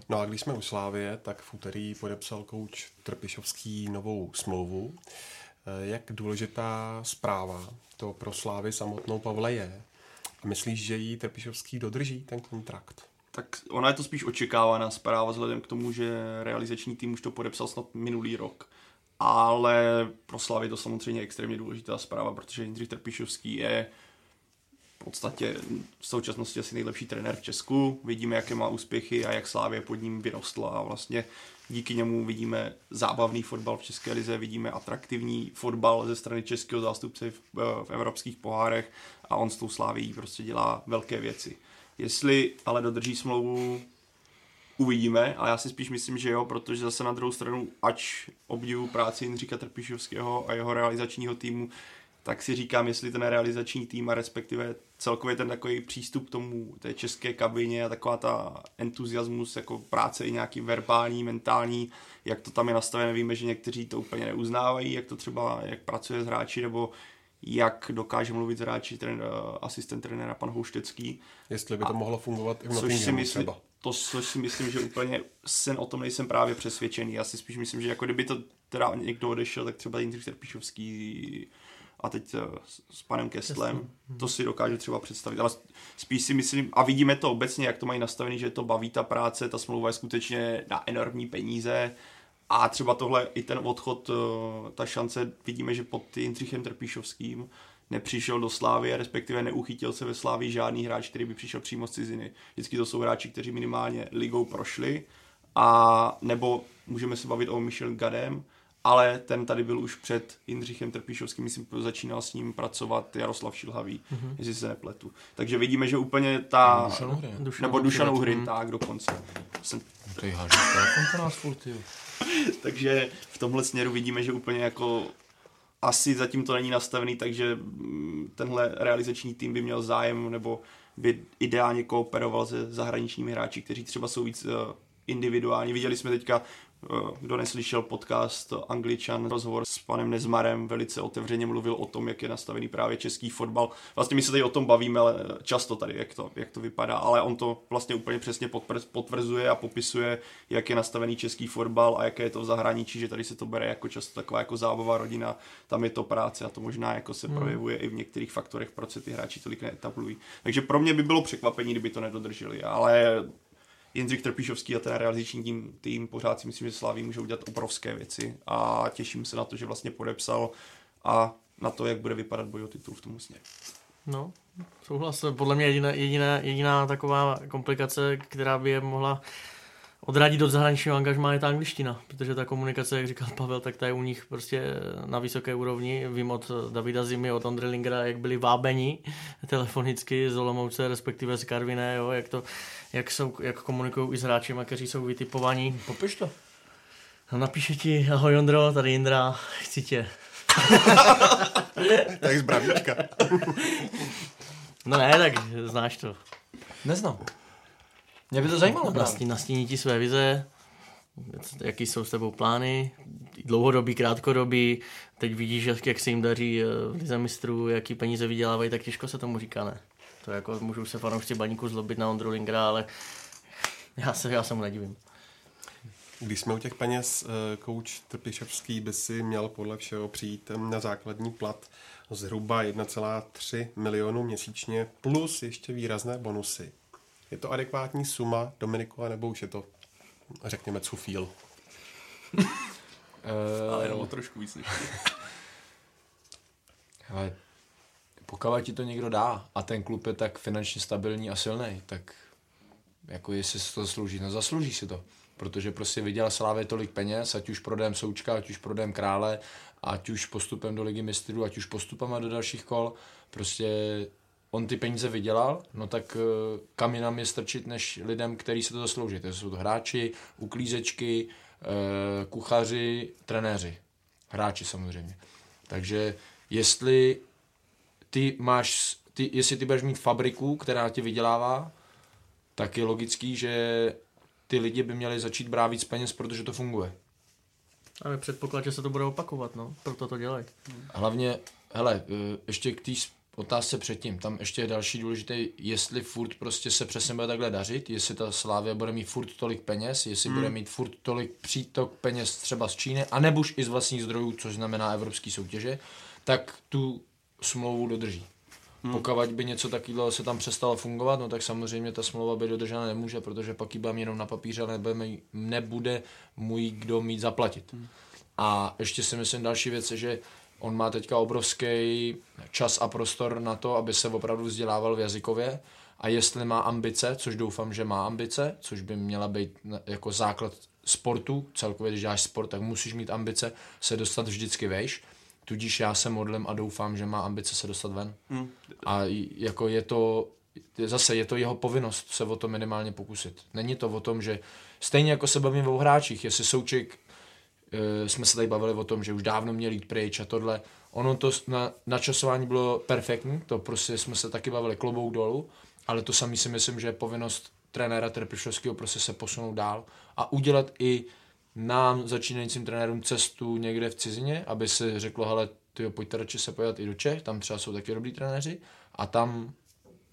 No a když jsme u Slávě, tak v úterý podepsal kouč Trpišovský novou smlouvu. Eh, jak důležitá zpráva to pro Slávy samotnou Pavle je? A myslíš, že jí Trpišovský dodrží ten kontrakt? Tak ona je to spíš očekávaná zpráva vzhledem k tomu, že realizační tým už to podepsal snad minulý rok. Ale pro Slavy to samozřejmě extrémně důležitá zpráva, protože Jindřich Trpišovský je v podstatě v současnosti asi nejlepší trenér v Česku. Vidíme, jaké má úspěchy a jak Slávě pod ním vyrostla a vlastně díky němu vidíme zábavný fotbal v České lize, vidíme atraktivní fotbal ze strany českého zástupce v, v evropských pohárech a on s tou sláví prostě dělá velké věci. Jestli ale dodrží smlouvu, uvidíme, ale já si spíš myslím, že jo, protože zase na druhou stranu, ač obdivu práci Jindříka Trpišovského a jeho realizačního týmu, tak si říkám, jestli ten realizační tým a respektive celkově ten takový přístup k tomu té české kabině a taková ta entuziasmus, jako práce i nějaký verbální, mentální, jak to tam je nastavené, víme, že někteří to úplně neuznávají, jak to třeba, jak pracuje s hráči, nebo jak dokáže mluvit s hráči ten, asistent trenéra pan Houštecký. Jestli by to a, mohlo fungovat i v což si myslím, třeba. To, což si myslím, že úplně sen o tom nejsem právě přesvědčený. Já si spíš myslím, že jako kdyby to teda někdo odešel, tak třeba Jindřich Trpišovský a teď eh, s panem Kestlem, to si dokážu třeba představit, ale spíš si myslím, a vidíme to obecně, jak to mají nastavený, že to baví ta práce, ta smlouva je skutečně na enormní peníze. A třeba tohle, i ten odchod, eh, ta šance, vidíme, že pod Jindřichem Trpíšovským nepřišel do Slávy, respektive neuchytil se ve Slávii žádný hráč, který by přišel přímo z ciziny. Vždycky to jsou hráči, kteří minimálně ligou prošli, a nebo můžeme se bavit o Michel Gadem, ale ten tady byl už před Jindřichem Trpišovským, myslím, začínal s ním pracovat Jaroslav Šilhavý, mm-hmm. jestli se nepletu. Takže vidíme, že úplně ta... Dušanou hry. Nebo Dušanou hry, mm. tak dokonce. Jsem... Tady hážeš telefon po nás furt, jo. takže v tomhle směru vidíme, že úplně jako asi zatím to není nastavený, takže mm, tenhle realizační tým by měl zájem nebo by ideálně kooperoval se zahraničními hráči, kteří třeba jsou víc eh, individuální. Viděli jsme teďka kdo neslyšel podcast Angličan, rozhovor s panem Nezmarem, velice otevřeně mluvil o tom, jak je nastavený právě český fotbal. Vlastně my se tady o tom bavíme ale často tady, jak to, jak to vypadá, ale on to vlastně úplně přesně potvrzuje a popisuje, jak je nastavený český fotbal a jaké je to v zahraničí, že tady se to bere jako často taková jako zábava rodina, tam je to práce a to možná jako se hmm. projevuje i v některých faktorech, proč se ty hráči tolik neetablují. Takže pro mě by bylo překvapení, kdyby to nedodrželi, ale Jindřich Trpišovský a ten realizační tým, tým pořád si myslím, že Slaví může udělat obrovské věci a těším se na to, že vlastně podepsal a na to, jak bude vypadat boj o titul v tom směru. No, souhlas. Podle mě jediná, jediná, jediná taková komplikace, která by je mohla odradit od zahraničního angažmá je ta angličtina, protože ta komunikace, jak říkal Pavel, tak ta je u nich prostě na vysoké úrovni. Vím od Davida Zimy, od Ondry Lingera, jak byli vábeni telefonicky z Olomouce, respektive z Karviné, jo, jak, to, jak, jsou, jak komunikují i s hráči, kteří jsou vytipovaní. Popiš to. No, napíše ti, ahoj Ondro, tady Indra, chci tě. tak zbravíčka. no ne, tak znáš to. Neznám. Mě by to zajímalo. Nastí, nastíní ti své vize, jaký jsou s tebou plány, dlouhodobý, krátkodobý, teď vidíš, jak, jak se jim daří eh, v Lize mistrů, jaký peníze vydělávají, tak těžko se tomu říká, ne? To jako můžou se fanoušci baníku zlobit na Ondru Lingra, ale já se, já se mu nedivím. Když jsme u těch peněz, kouč eh, Trpišovský by si měl podle všeho přijít eh, na základní plat zhruba 1,3 milionu měsíčně plus ještě výrazné bonusy. Je to adekvátní suma, Dominiku, nebo už je to, řekněme, cufíl? Ale jenom o trošku víc než Ale pokud ti to někdo dá a ten klub je tak finančně stabilní a silný, tak jako jestli se to zaslouží, no zaslouží si to. Protože prostě vydělal Slávě tolik peněz, ať už prodejem Součka, ať už prodejem Krále, ať už postupem do ligy mistrů, ať už postupem do dalších kol. Prostě on ty peníze vydělal, no tak eh, kam jinam je strčit, než lidem, kteří se to zaslouží. To jsou to hráči, uklízečky, eh, kuchaři, trenéři. Hráči samozřejmě. Takže jestli ty máš, ty, jestli ty budeš mít fabriku, která ti vydělává, tak je logický, že ty lidi by měli začít brát víc peněz, protože to funguje. Ale předpoklad, že se to bude opakovat, no, proto to dělají. Hlavně, hele, eh, ještě k té otázce předtím, tam ještě je další důležité, jestli furt prostě se přesně bude takhle dařit, jestli ta Slávia bude mít furt tolik peněz, jestli hmm. bude mít furt tolik přítok peněz třeba z Číny, anebo už i z vlastních zdrojů, což znamená evropský soutěže, tak tu smlouvu dodrží. Hmm. Pokud by něco takového se tam přestalo fungovat, no tak samozřejmě ta smlouva by dodržena nemůže, protože pak ji budeme jenom na papíře, ale nebude, nebude můj kdo mít zaplatit. Hmm. A ještě si myslím další věc že On má teďka obrovský čas a prostor na to, aby se opravdu vzdělával v jazykově a jestli má ambice, což doufám, že má ambice, což by měla být jako základ sportu, celkově když děláš sport, tak musíš mít ambice se dostat vždycky vejš. Tudíž já se modlím a doufám, že má ambice se dostat ven. Hmm. A jako je to, zase je to jeho povinnost se o to minimálně pokusit. Není to o tom, že stejně jako se bavím o hráčích, jestli Souček, jsme se tady bavili o tom, že už dávno měl jít pryč a tohle, ono to na, načasování bylo perfektní, to prostě jsme se taky bavili klobou dolů, ale to samý si myslím, že je povinnost trenéra Trpišovského prostě se posunout dál a udělat i nám, začínajícím trenérům, cestu někde v cizině, aby se řeklo, hele, ty pojďte radši se pojat i do Čech, tam třeba jsou taky dobrý trenéři a tam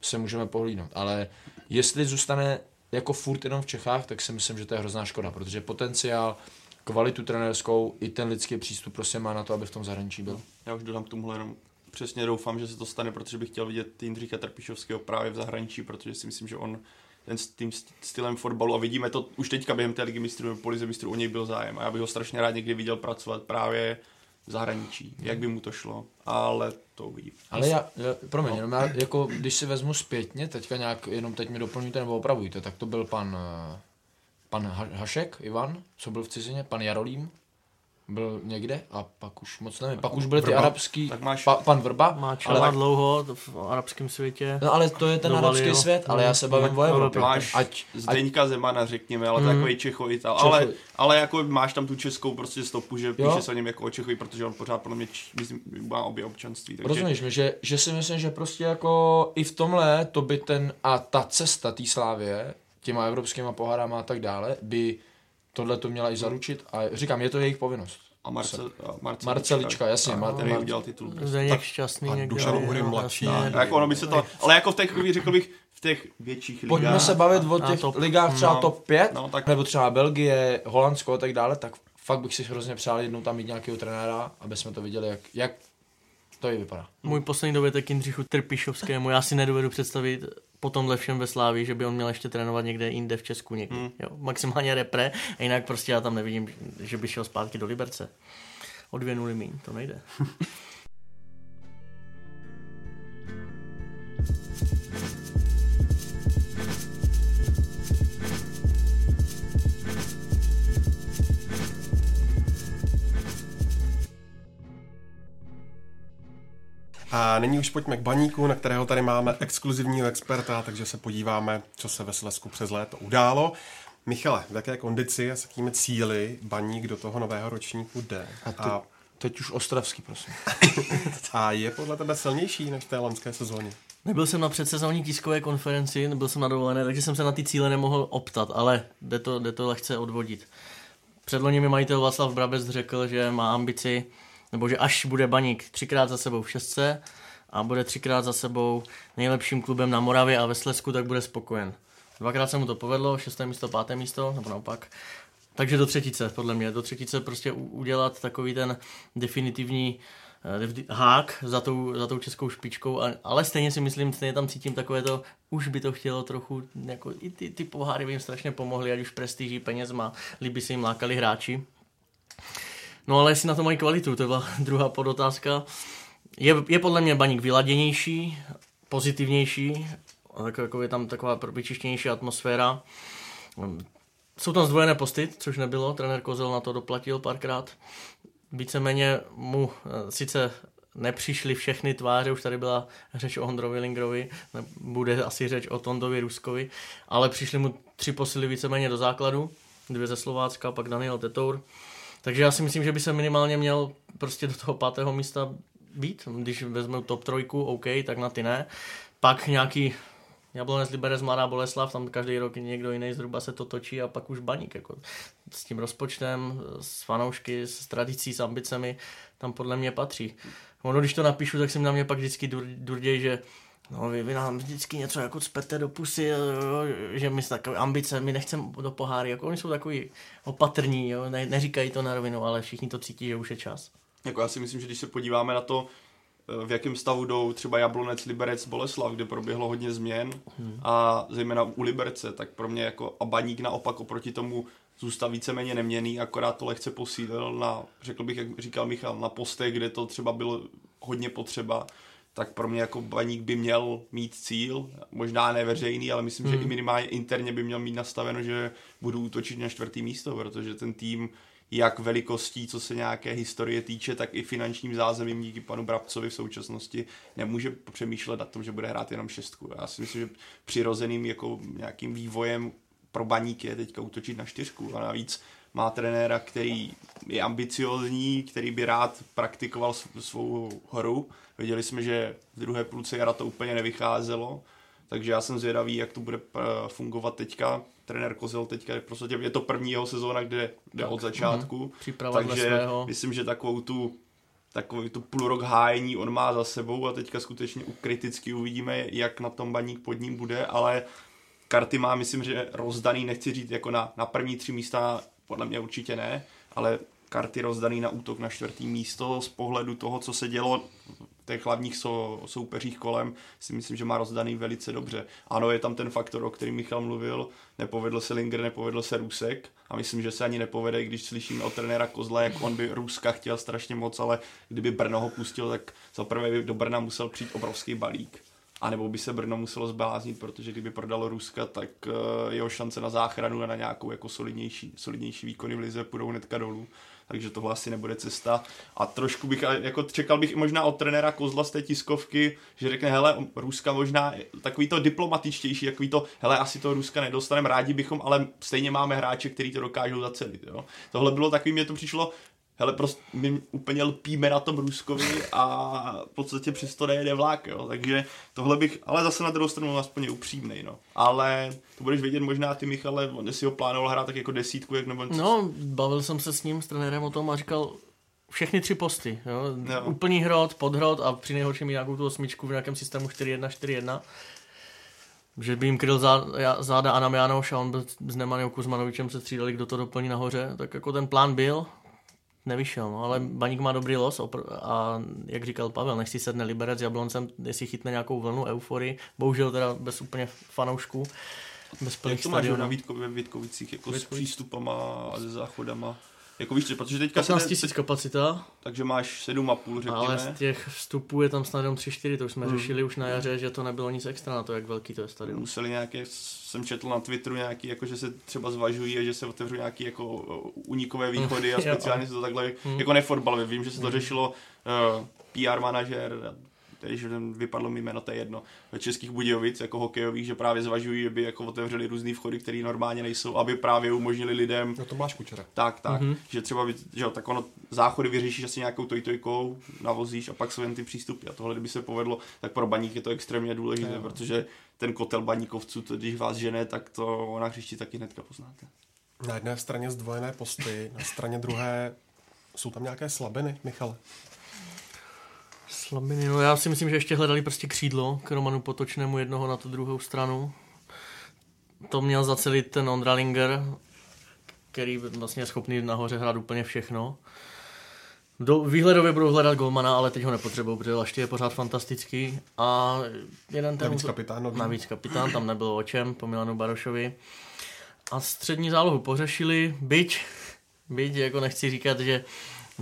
se můžeme pohlídnout. Ale jestli zůstane jako furt jenom v Čechách, tak si myslím, že to je hrozná škoda, protože potenciál, kvalitu trenérskou i ten lidský přístup prostě má na to, aby v tom zahraničí byl. Já už dodám k tomuhle jenom přesně doufám, že se to stane, protože bych chtěl vidět Jindřicha Trpišovského právě v zahraničí, protože si myslím, že on ten s tím stylem fotbalu a vidíme to už teďka během té ligy mistrů nebo polize mistrů, o něj byl zájem a já bych ho strašně rád někdy viděl pracovat právě v zahraničí, jak by mu to šlo, ale to uvidím. Ale já, já promiň, no. jenom já, jako když si vezmu zpětně, teďka nějak, jenom teď mi doplňujte nebo opravujte, tak to byl pan, eh, pan Hašek, Ivan, co byl v cizině, pan Jarolím, byl někde a pak už moc nevím. Pak už byly ty arabský, tak máš, pa, pan Vrba. Má ale dlouho v arabském světě. No ale to je ten arabský svět, ale já se bavím o Evropě. Máš ať, Zdeňka Zemana, řekněme, ale mm, takový Čechovitel. Ale, ale jako máš tam tu českou prostě stopu, že jo? píše se o něm jako o Čechovi, protože on pořád podle mě myslím, má obě občanství. Takže... Rozumíš mi, že, že si myslím, že prostě jako i v tomhle to by ten a ta cesta té slávě těma evropskýma pohárama a tak dále by tohle to měla i zaručit a říkám, je to jejich povinnost. A Marcel, Marcelička, Marcelička, jasně. Mar- který udělal titul. Zdeněk šťastný a někdo. Dušan Uhry mladší. Jako ono by se to, ale jako v té chvíli řekl bych, v těch větších ligách. Pojďme se bavit o těch top, ligách třeba no, top 5, no, tak... nebo třeba Belgie, Holandsko a tak dále, tak fakt bych si hrozně přál jednou tam mít nějakého trenéra, aby jsme to viděli, jak, jak to i vypadá. Můj poslední dovětek Jindřichu Trpišovskému, já si nedovedu představit po tomhle všem ve Slávi, že by on měl ještě trénovat někde jinde v Česku někdy. Hmm. Jo, maximálně repre, a jinak prostě já tam nevidím, že by šel zpátky do Liberce. O dvě nuly míň, to nejde. A nyní už pojďme k baníku, na kterého tady máme exkluzivního experta, takže se podíváme, co se ve Slesku přes léto událo. Michale, v jaké kondici a s jakými cíly baník do toho nového ročníku jde? A, ty, a teď už Ostravský, prosím. a je podle tebe silnější než v té loňské sezóně? Nebyl jsem na předsezónní tiskové konferenci, nebyl jsem na dovolené, takže jsem se na ty cíle nemohl optat, ale jde to, jde to lehce odvodit. Předloni mi majitel Václav Brabec řekl, že má ambici nebo že až bude Baník třikrát za sebou v šestce a bude třikrát za sebou nejlepším klubem na Moravě a ve Slesku, tak bude spokojen. Dvakrát se mu to povedlo, šesté místo, páté místo, nebo naopak. Takže do třetice, podle mě. Do třetice prostě udělat takový ten definitivní uh, hák za tou, za tou českou špičkou, ale stejně si myslím, stejně tam cítím takové to, už by to chtělo trochu, jako i ty, ty poháry by jim strašně pomohly, ať už prestiží, penězma, líbí se jim lákali hráči. No ale jestli na to mají kvalitu, to byla druhá podotázka. Je, je podle mě baník vyladěnější, pozitivnější, tak jako je tam taková vyčištěnější atmosféra. Jsou tam zdvojené posty, což nebylo, trenér Kozel na to doplatil párkrát. Víceméně mu eh, sice nepřišly všechny tváře, už tady byla řeč o Ondrovi Lingrovi, bude asi řeč o Tondovi Ruskovi, ale přišly mu tři posily víceméně do základu, dvě ze Slovácka, pak Daniel Tetour. Takže já si myslím, že by se minimálně měl prostě do toho pátého místa být. Když vezmu top trojku, OK, tak na ty ne. Pak nějaký Jablonec, Liberec, Mladá Boleslav, tam každý rok někdo jiný zhruba se to točí a pak už baník. Jako s tím rozpočtem, s fanoušky, s tradicí, s ambicemi, tam podle mě patří. Ono, když to napíšu, tak si na mě pak vždycky durděj, že No, vy, vy nám vždycky něco jako cpete do pusy, jo, že my takové ambice, my nechceme do poháry, jako oni jsou takový opatrní, jo, ne, neříkají to na rovinu, ale všichni to cítí, že už je čas. Jako já si myslím, že když se podíváme na to, v jakém stavu jdou třeba Jablonec, Liberec, Boleslav, kde proběhlo hodně změn hmm. a zejména u Liberce, tak pro mě jako a Baník naopak oproti tomu zůstal víceméně neměný, akorát to lehce posílil na, řekl bych, jak říkal Michal, na postech, kde to třeba bylo hodně potřeba tak pro mě jako baník by měl mít cíl, možná neveřejný, ale myslím, hmm. že i minimálně interně by měl mít nastaveno, že budu útočit na čtvrtý místo, protože ten tým jak velikostí, co se nějaké historie týče, tak i finančním zázemím díky panu Brabcovi v současnosti nemůže přemýšlet na tom, že bude hrát jenom šestku. Já si myslím, že přirozeným jako nějakým vývojem pro baník je teďka útočit na čtyřku a navíc má trenéra, který je ambiciozní, který by rád praktikoval svou hru. Viděli jsme, že v druhé půlce jara to úplně nevycházelo, takže já jsem zvědavý, jak to bude eh, fungovat teďka. Trenér Kozel teďka je prostě, je to první jeho sezóna, kde jde od začátku, mm, takže myslím, že takovou tu takový tu půl rok hájení on má za sebou a teďka skutečně kriticky uvidíme, jak na tom baník pod ním bude, ale karty má, myslím, že rozdaný, nechci říct jako na, na první tři místa, podle mě určitě ne, ale karty rozdaný na útok na čtvrtý místo z pohledu toho, co se dělo těch hlavních sou, soupeřích kolem, si myslím, že má rozdaný velice dobře. Ano, je tam ten faktor, o kterém Michal mluvil, nepovedl se Linger, nepovedl se Rusek a myslím, že se ani nepovede, když slyšíme od trenéra Kozla, jak on by Ruska chtěl strašně moc, ale kdyby Brno ho pustil, tak za prvé by do Brna musel přijít obrovský balík a nebo by se Brno muselo zbláznit, protože kdyby prodalo Ruska, tak uh, jeho šance na záchranu a na nějakou jako solidnější, solidnější výkony v lize půjdou hnedka dolů. Takže tohle asi nebude cesta. A trošku bych, jako čekal bych i možná od trenéra Kozla z té tiskovky, že řekne, hele, Ruska možná takový to diplomatičtější, takový to, hele, asi to Ruska nedostaneme, rádi bychom, ale stejně máme hráče, kteří to dokážou zacelit. Jo? Tohle bylo takový, mě to přišlo, hele, prostě my úplně lpíme na tom Ruskovi a v podstatě přesto nejede vlák, jo. Takže tohle bych, ale zase na druhou stranu aspoň upřímnej, no. Ale to budeš vědět možná ty, Michale, on si ho plánoval hrát tak jako desítku, jak nebo... No, bavil jsem se s ním, s trenérem o tom a říkal, všechny tři posty, jo. jo. Úplný hrot, podhrot a při nejhorším nějakou tu osmičku v nějakém systému 4-1, 4-1 že by jim kryl záda Anam Janoš a on byl s Nemanou Kuzmanovičem se střídali, kdo to doplní nahoře, tak jako ten plán byl, nevyšel, no, ale Baník má dobrý los a jak říkal Pavel, nech si sedne Liberec s Jabloncem, jestli chytne nějakou vlnu euforii, bohužel teda bez úplně fanoušků, bez plných Jak to máš na Vítkovicích, jako Vítkovic? s přístupama a se záchodama? Jako víš, protože teďka 15 tisíc kapacita. Takže máš 7,5 řekněme. Ale z těch vstupů je tam snad jenom 3-4, to už jsme hmm. řešili už na jaře, že to nebylo nic extra na to, jak velký to je stadion. Museli nějaké, jsem četl na Twitteru nějaký, jako že se třeba zvažují a že se otevřou nějaký jako unikové východy a speciálně se to takhle, hmm. jako nefotbalově, vím, že se to hmm. řešilo uh, PR manažer, že vypadlo mi jméno, to je jedno, českých Budějovic jako hokejových, že právě zvažují, aby jako otevřeli různé vchody, které normálně nejsou, aby právě umožnili lidem. No to máš kučera. Tak, tak, mm-hmm. že třeba, že tak ono záchody vyřešíš asi nějakou tojtojkou, navozíš a pak jsou jen ty přístupy. A tohle, kdyby se povedlo, tak pro baník je to extrémně důležité, no. protože ten kotel baníkovců, to, když vás žene, tak to na hřišti taky hnedka poznáte. Na jedné straně zdvojené posty, na straně druhé jsou tam nějaké slabiny, Michale? Slabiny, no já si myslím, že ještě hledali prostě křídlo k Romanu Potočnému jednoho na tu druhou stranu. To měl zacelit ten Ondralinger, který vlastně je schopný nahoře hrát úplně všechno. Do, výhledově budou hledat golmana, ale teď ho nepotřebují, protože Lašty je pořád fantastický. A jeden ten... Navíc kapitán. Nový. Navíc kapitán, tam nebylo o čem, po Milanu Barošovi. A střední zálohu pořešili, byť, byť jako nechci říkat, že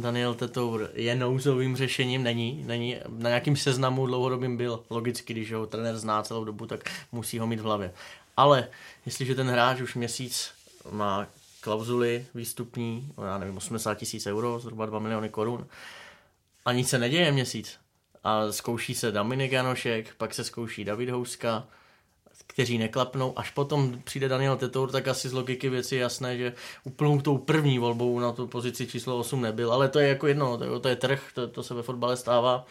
Daniel Tetour je nouzovým řešením, není, není na nějakým seznamu dlouhodobým byl, logicky, když ho trenér zná celou dobu, tak musí ho mít v hlavě. Ale jestliže ten hráč už měsíc má klauzuly výstupní, já nevím, 80 tisíc euro, zhruba 2 miliony korun, a nic se neděje měsíc, a zkouší se Dominik Janošek, pak se zkouší David Houska, kteří neklapnou. Až potom přijde Daniel Tetour, tak asi z logiky věci je jasné, že úplnou tou první volbou na tu pozici číslo 8 nebyl. Ale to je jako jedno, to, to je trh, to, to se ve fotbale stává.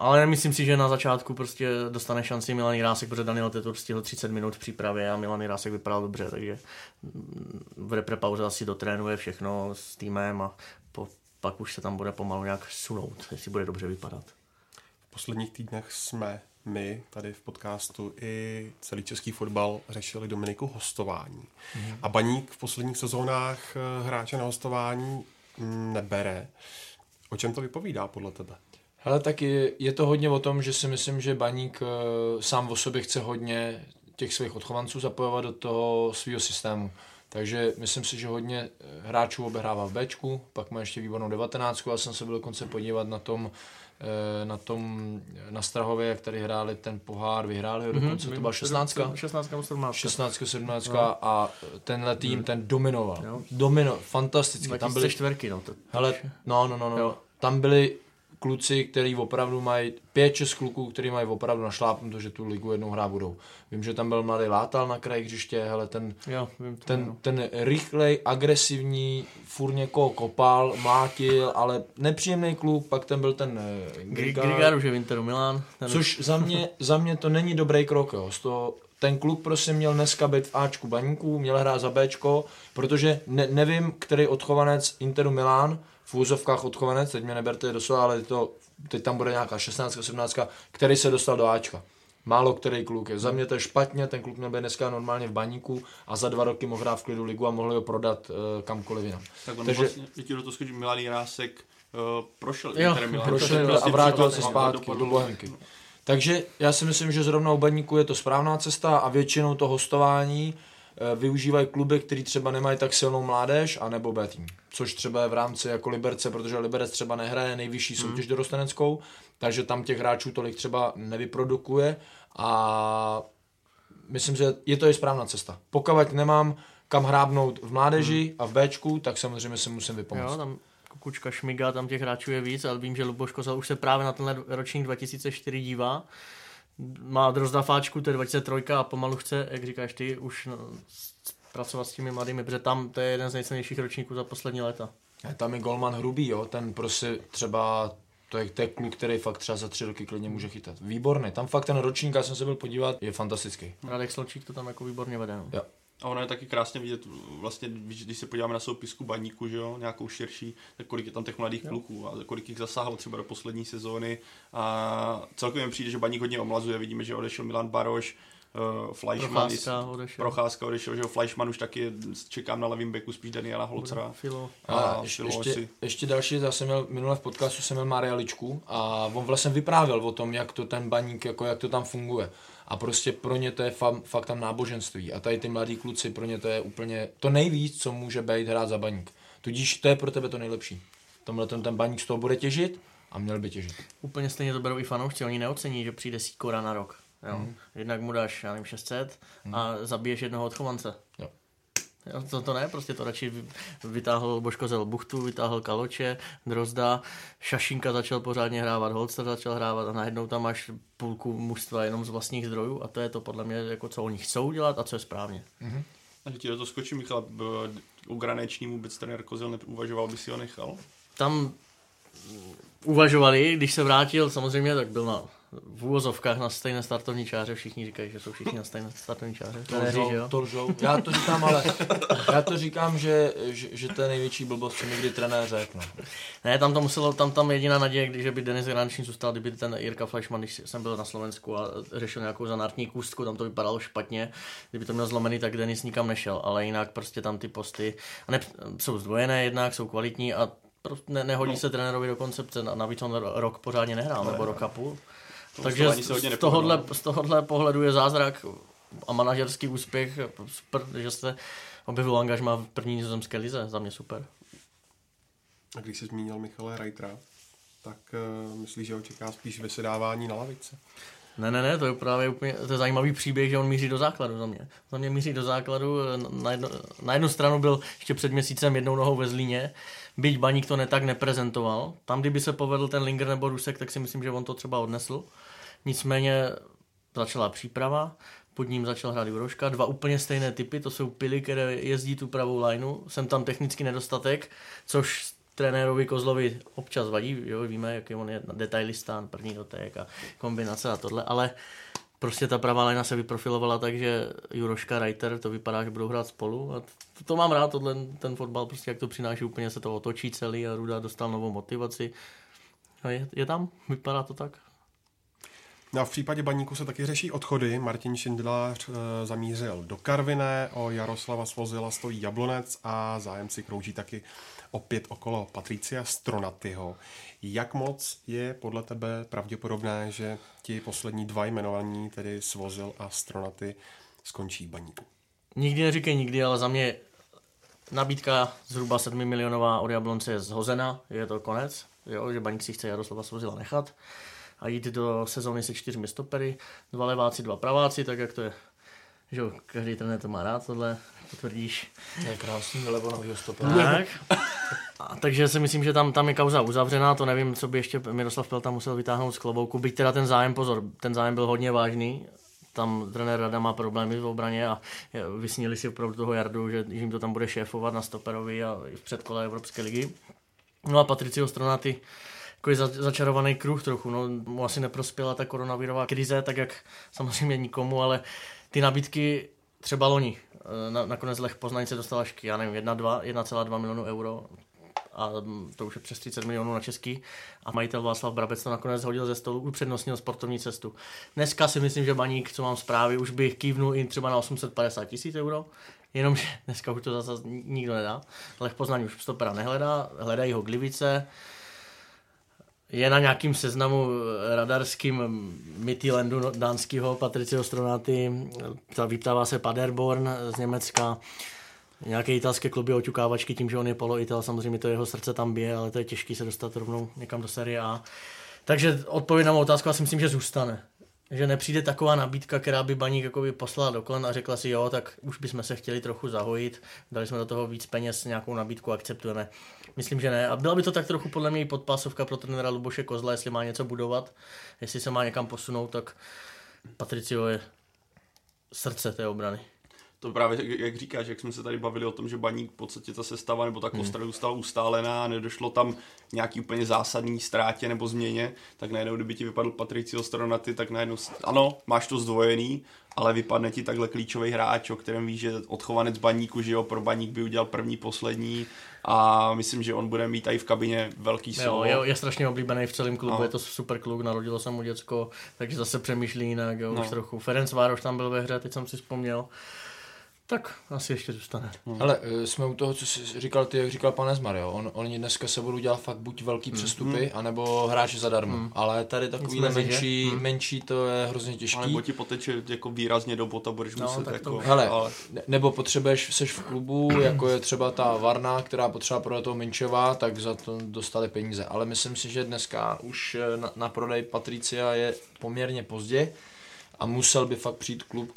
Ale myslím si, že na začátku prostě dostane šanci Milan Jirásek, protože Daniel Tetour stihl 30 minut v přípravě a Milan Jirásek vypadal dobře, takže v repre pauze asi dotrénuje všechno s týmem a po, pak už se tam bude pomalu nějak sunout, jestli bude dobře vypadat. V posledních týdnech jsme my tady v podcastu i celý český fotbal řešili Dominiku hostování. Mm. A Baník v posledních sezónách eh, hráče na hostování nebere. O čem to vypovídá podle tebe? Hele, tak je, je to hodně o tom, že si myslím, že Baník uh, sám o sobě chce hodně těch svých odchovanců zapojovat do toho svého systému. Takže myslím si, že hodně eh, hráčů obehrává v Bčku, pak má ještě výbornou devatenáctku, já jsem se byl dokonce podívat na tom eh, na tom, na Strahově, jak tady hráli ten pohár, vyhráli ho dokonce, mm-hmm, to byla 16. 16 nebo 17. 16, 17 no. a tenhle tým, ten dominoval. Jo. Domino, fantasticky. Tam byly čtverky, no. To, hele, no, no, no, no. Jo. Tam byli kluci, který opravdu mají, pět, šest kluků, který mají opravdu našlápnuto, že tu ligu jednou hrát budou. Vím, že tam byl mladý Látal na kraji hřiště, hele, ten, jo, vím to, ten, jo. ten rychlej, agresivní, furt někoho kopal, mlátil, ale nepříjemný kluk, pak ten byl ten uh, Grigar. Grigar už je v Interu Milan. Ten což za mě, za mě to není dobrý krok, jo. Z toho, ten kluk prostě měl dneska být v Ačku baníků, měl hrát za Bčko, protože ne, nevím, který odchovanec Interu Milán v úzovkách odchovanec, teď mě neberte doslova, ale to, teď tam bude nějaká 16, 17, který se dostal do Ačka. Málo který kluk je. Za mě to je špatně, ten kluk měl být dneska normálně v baníku a za dva roky mohl hrát v klidu ligu a mohl ho prodat uh, kamkoliv jinam. Tak on Takže, vlastně, ti do toho skočí, Milan Jirásek uh, prošel, jo, Milan, prošel prostě a vrátil se zpátky do, Bohemky. Takže já si myslím, že zrovna u baníku je to správná cesta a většinou to hostování využívají kluby, který třeba nemají tak silnou mládež, anebo B tým. Což třeba je v rámci jako Liberce, protože Liberec třeba nehraje nejvyšší hmm. soutěž mm. dorosteneckou, takže tam těch hráčů tolik třeba nevyprodukuje a myslím, že je to i správná cesta. Pokud nemám kam hrábnout v mládeži hmm. a v Bčku, tak samozřejmě si musím vypomoct. Jo, tam Kukučka, Šmiga, tam těch hráčů je víc, ale vím, že Luboš Kozal už se právě na tenhle ročník 2004 dívá má drozdafáčku, to je 23 a pomalu chce, jak říkáš ty, už no, pracovat s těmi mladými, protože tam to je jeden z nejcennějších ročníků za poslední léta. Je tam je Golman hrubý, jo, ten prostě třeba to je, to je kluk, který fakt třeba za tři roky klidně může chytat. Výborný, tam fakt ten ročník, já jsem se byl podívat, je fantastický. Radek Slončík to tam jako výborně vede. No. Jo. A ono je taky krásně vidět, vlastně, když se podíváme na soupisku baníku, že jo, nějakou širší, tak kolik je tam těch mladých jo. kluků a kolik jich zasáhlo třeba do poslední sezóny. A celkově mi přijde, že baník hodně omlazuje, vidíme, že odešel Milan Baroš, uh, Fleischmann, Procházka odešel. Procházka odešel, že jo, Fleischmann už taky čekám na levém beku spíš Daniela Holcera. Filo. A, a ještě, ještě, ještě, další, já jsem měl minule v podcastu jsem měl Maria Ličku a on vlastně vyprávěl o tom, jak to ten baník, jako jak to tam funguje a prostě pro ně to je fa- fakt tam náboženství a tady ty mladí kluci, pro ně to je úplně to nejvíc, co může být hrát za baník. Tudíž to je pro tebe to nejlepší. Tomhle ten, ten baník z toho bude těžit a měl by těžit. Úplně stejně to berou i fanoušci, oni neocení, že přijde Sikora na rok. Jo. Mm. Jednak mu dáš, já nevím, 600 mm. a zabiješ jednoho odchovance. Jo. Jo, to, to ne, prostě to radši vytáhl Božko Buchtu, vytáhl Kaloče, Drozda, Šašinka začal pořádně hrávat, Holster začal hrávat a najednou tam máš půlku mužstva jenom z vlastních zdrojů a to je to podle mě, jako co oni chcou dělat a co je správně. Mm-hmm. A ti do toho skočím, Michal, u Granečním vůbec trenér Kozel neuvažoval by si ho nechal? Tam uvažovali, když se vrátil, samozřejmě, tak byl na v úvozovkách na stejné startovní čáře, všichni říkají, že jsou všichni na stejné startovní čáře. To lžou, to lžou. Já to říkám, ale já to říkám, že, že, že to je největší blbost, co mi kdy trenér řekl. No. Ne, tam to muselo, tam, tam jediná naděje, když by Denis Graniční zůstal, kdyby ten Jirka Flashman, když jsem byl na Slovensku a řešil nějakou zanártní kůstku, tam to vypadalo špatně, kdyby to měl zlomený, tak Denis nikam nešel, ale jinak prostě tam ty posty a ne, jsou zdvojené jednak, jsou kvalitní a prostě ne, nehodí no. se trenérovi do koncepce, navíc on rok pořádně nehrál, nebo rok a půl. Takže z, z, tohohle, z tohohle pohledu je zázrak a manažerský úspěch super, že se objevil angažma v první nizozemské lize, za mě super. A když jsi zmínil Michale Reitera, tak uh, myslíš, že ho čeká spíš vysedávání na lavice? Ne, ne, ne, to je právě úplně, to je zajímavý příběh, že on míří do základu za mě. Za mě míří do základu, na, jedno, na jednu stranu byl ještě před měsícem jednou nohou ve Zlíně, byť Baník to netak neprezentoval. Tam, kdyby se povedl ten Linger nebo Rusek, tak si myslím, že on to třeba odnesl. Nicméně začala příprava, pod ním začal hrát Juroška, dva úplně stejné typy, to jsou pily, které jezdí tu pravou lineu, jsem tam technický nedostatek, což trenérovi Kozlovi občas vadí, jo, víme, jaký on je detailistán, první dotek a kombinace a tohle, ale prostě ta pravá lina se vyprofilovala tak, že Juroška, Reiter, to vypadá, že budou hrát spolu a to, to mám rád, tohle, ten fotbal, prostě jak to přináší, úplně se to otočí celý a Ruda dostal novou motivaci. A je, je tam, vypadá to tak. No a v případě baníku se taky řeší odchody. Martin Šindlář e, zamířil do Karviné, o Jaroslava Svozila stojí Jablonec a zájemci krouží taky opět okolo Patricia Stronatyho. Jak moc je podle tebe pravděpodobné, že ti poslední dva jmenovaní, tedy Svozil a Stronaty, skončí baníku? Nikdy neříkej nikdy, ale za mě nabídka zhruba 7 milionová od Jablonce je zhozena, je to konec, jo, že baník si chce Jaroslava Svozila nechat a jít do sezóny se čtyřmi stopery, dva leváci, dva praváci, tak jak to je. Že jo, každý trenér to má rád, tohle potvrdíš. To je krásný levo novýho stopera. Tak. A, takže si myslím, že tam, tam je kauza uzavřená, to nevím, co by ještě Miroslav Pelta musel vytáhnout z klobouku, byť teda ten zájem, pozor, ten zájem byl hodně vážný, tam trenér Rada má problémy v obraně a vysnili si opravdu toho Jardu, že jim to tam bude šéfovat na stoperovi a v předkole Evropské ligy. No a Patricio Stronaty, takový za, začarovaný kruh trochu, no, mu asi neprospěla ta koronavirová krize, tak jak samozřejmě nikomu, ale ty nabídky třeba loni, eh, na, nakonec Lech Poznaň se dostal až k, já nevím, 1,2 milionu euro, a to už je přes 30 milionů na český a majitel Václav Brabec to nakonec hodil ze stolu, upřednostnil sportovní cestu. Dneska si myslím, že Baník, co mám zprávy, už bych kývnul i třeba na 850 tisíc euro, jenomže dneska už to zase nikdo nedá. Lech Poznaň už stopera nehledá, hledají ho Glivice, je na nějakým seznamu radarským Midtjyllandu dánského Patricio Stronaty, vyptává se Paderborn z Německa, nějaké italské kluby oťukávačky tím, že on je poloital, samozřejmě to jeho srdce tam bije, ale to je těžké se dostat rovnou někam do série A. Takže odpověď na mou otázku, já si myslím, že zůstane. Že nepřijde taková nabídka, která by baník jakoby poslala do a řekla si, jo, tak už bychom se chtěli trochu zahojit, dali jsme do toho víc peněz, nějakou nabídku akceptujeme. Myslím, že ne. A byla by to tak trochu podle mě podpásovka pro trenéra Luboše Kozla, jestli má něco budovat, jestli se má někam posunout, tak Patricio je srdce té obrany to právě, jak říkáš, jak jsme se tady bavili o tom, že baník v podstatě ta sestava nebo ta hmm. kostra zůstala ustálená, nedošlo tam nějaký úplně zásadní ztrátě nebo změně, tak najednou, kdyby ti vypadl Patricio Stronaty, tak najednou, ano, máš to zdvojený, ale vypadne ti takhle klíčový hráč, o kterém víš, že odchovanec baníku, že jo, pro baník by udělal první, poslední a myslím, že on bude mít i v kabině velký slovo. Jo, je, je strašně oblíbený v celém klubu, no. je to super kluk, narodilo se mu děcko, takže zase přemýšlí jinak, jo, no. už trochu. Ferenc Vároš tam byl ve hře, teď jsem si vzpomněl. Tak asi ještě zůstane. Hmm. Ale uh, jsme u toho, co jsi říkal ty, jak říkal pan Esmar, jo. On, oni dneska se budou dělat fakt buď velký hmm. přestupy, hmm. anebo hráči zadarmo. Hmm. Ale tady takový menší, hmm. menší, to je hrozně těžký. Nebo ti poteče jako výrazně do bota, budeš no, muset jako... Hele, ale... nebo potřebuješ, seš v klubu, jako je třeba ta Varna, která potřeba prodat toho Minčeva, tak za to dostali peníze. Ale myslím si, že dneska už eh, na, na prodej Patricia je poměrně pozdě a musel by fakt přijít klub,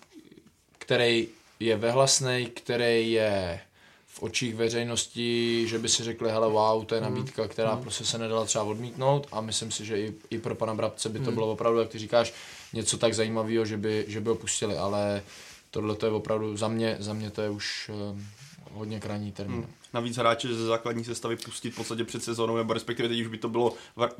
který je vehlasný, který je v očích veřejnosti, že by si řekli, hele wow, to je mhm. nabídka, která mm. prostě se nedala třeba odmítnout a myslím si, že i, i pro pana Brabce by to mm. bylo opravdu, jak ty říkáš, něco tak zajímavého, že by, že by ho pustili, ale tohle to je opravdu, za mě, za mě to je už uh, hodně krajní termín. Mm. Navíc hráče ze základní sestavy pustit v podstatě před sezónou, nebo respektive teď už by to bylo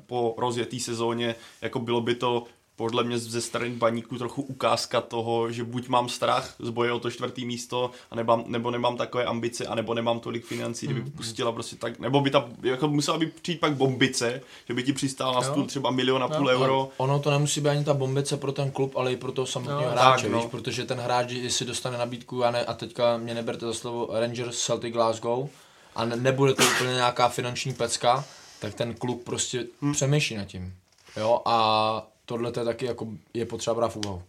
po rozjetý sezóně, jako bylo by to podle mě ze strany baníku trochu ukázka toho, že buď mám strach z boje o to čtvrtý místo, nebo, nebo nemám takové ambice, anebo nemám tolik financí, kdyby mm. pustila prostě tak, nebo by ta, jako musela by přijít pak bombice, že by ti přistál na stůl třeba milion a půl no, euro. Ono to nemusí být ani ta bombice pro ten klub, ale i pro toho samotného no, hráče, tak, no. víš, protože ten hráč, si dostane nabídku, a, ne, a teďka mě neberte za slovo Rangers Celtic Glasgow, a ne, nebude to úplně nějaká finanční pecka, tak ten klub prostě hmm. přemýšlí nad tím. Jo, a tohle je taky jako je potřeba brát v úvahu.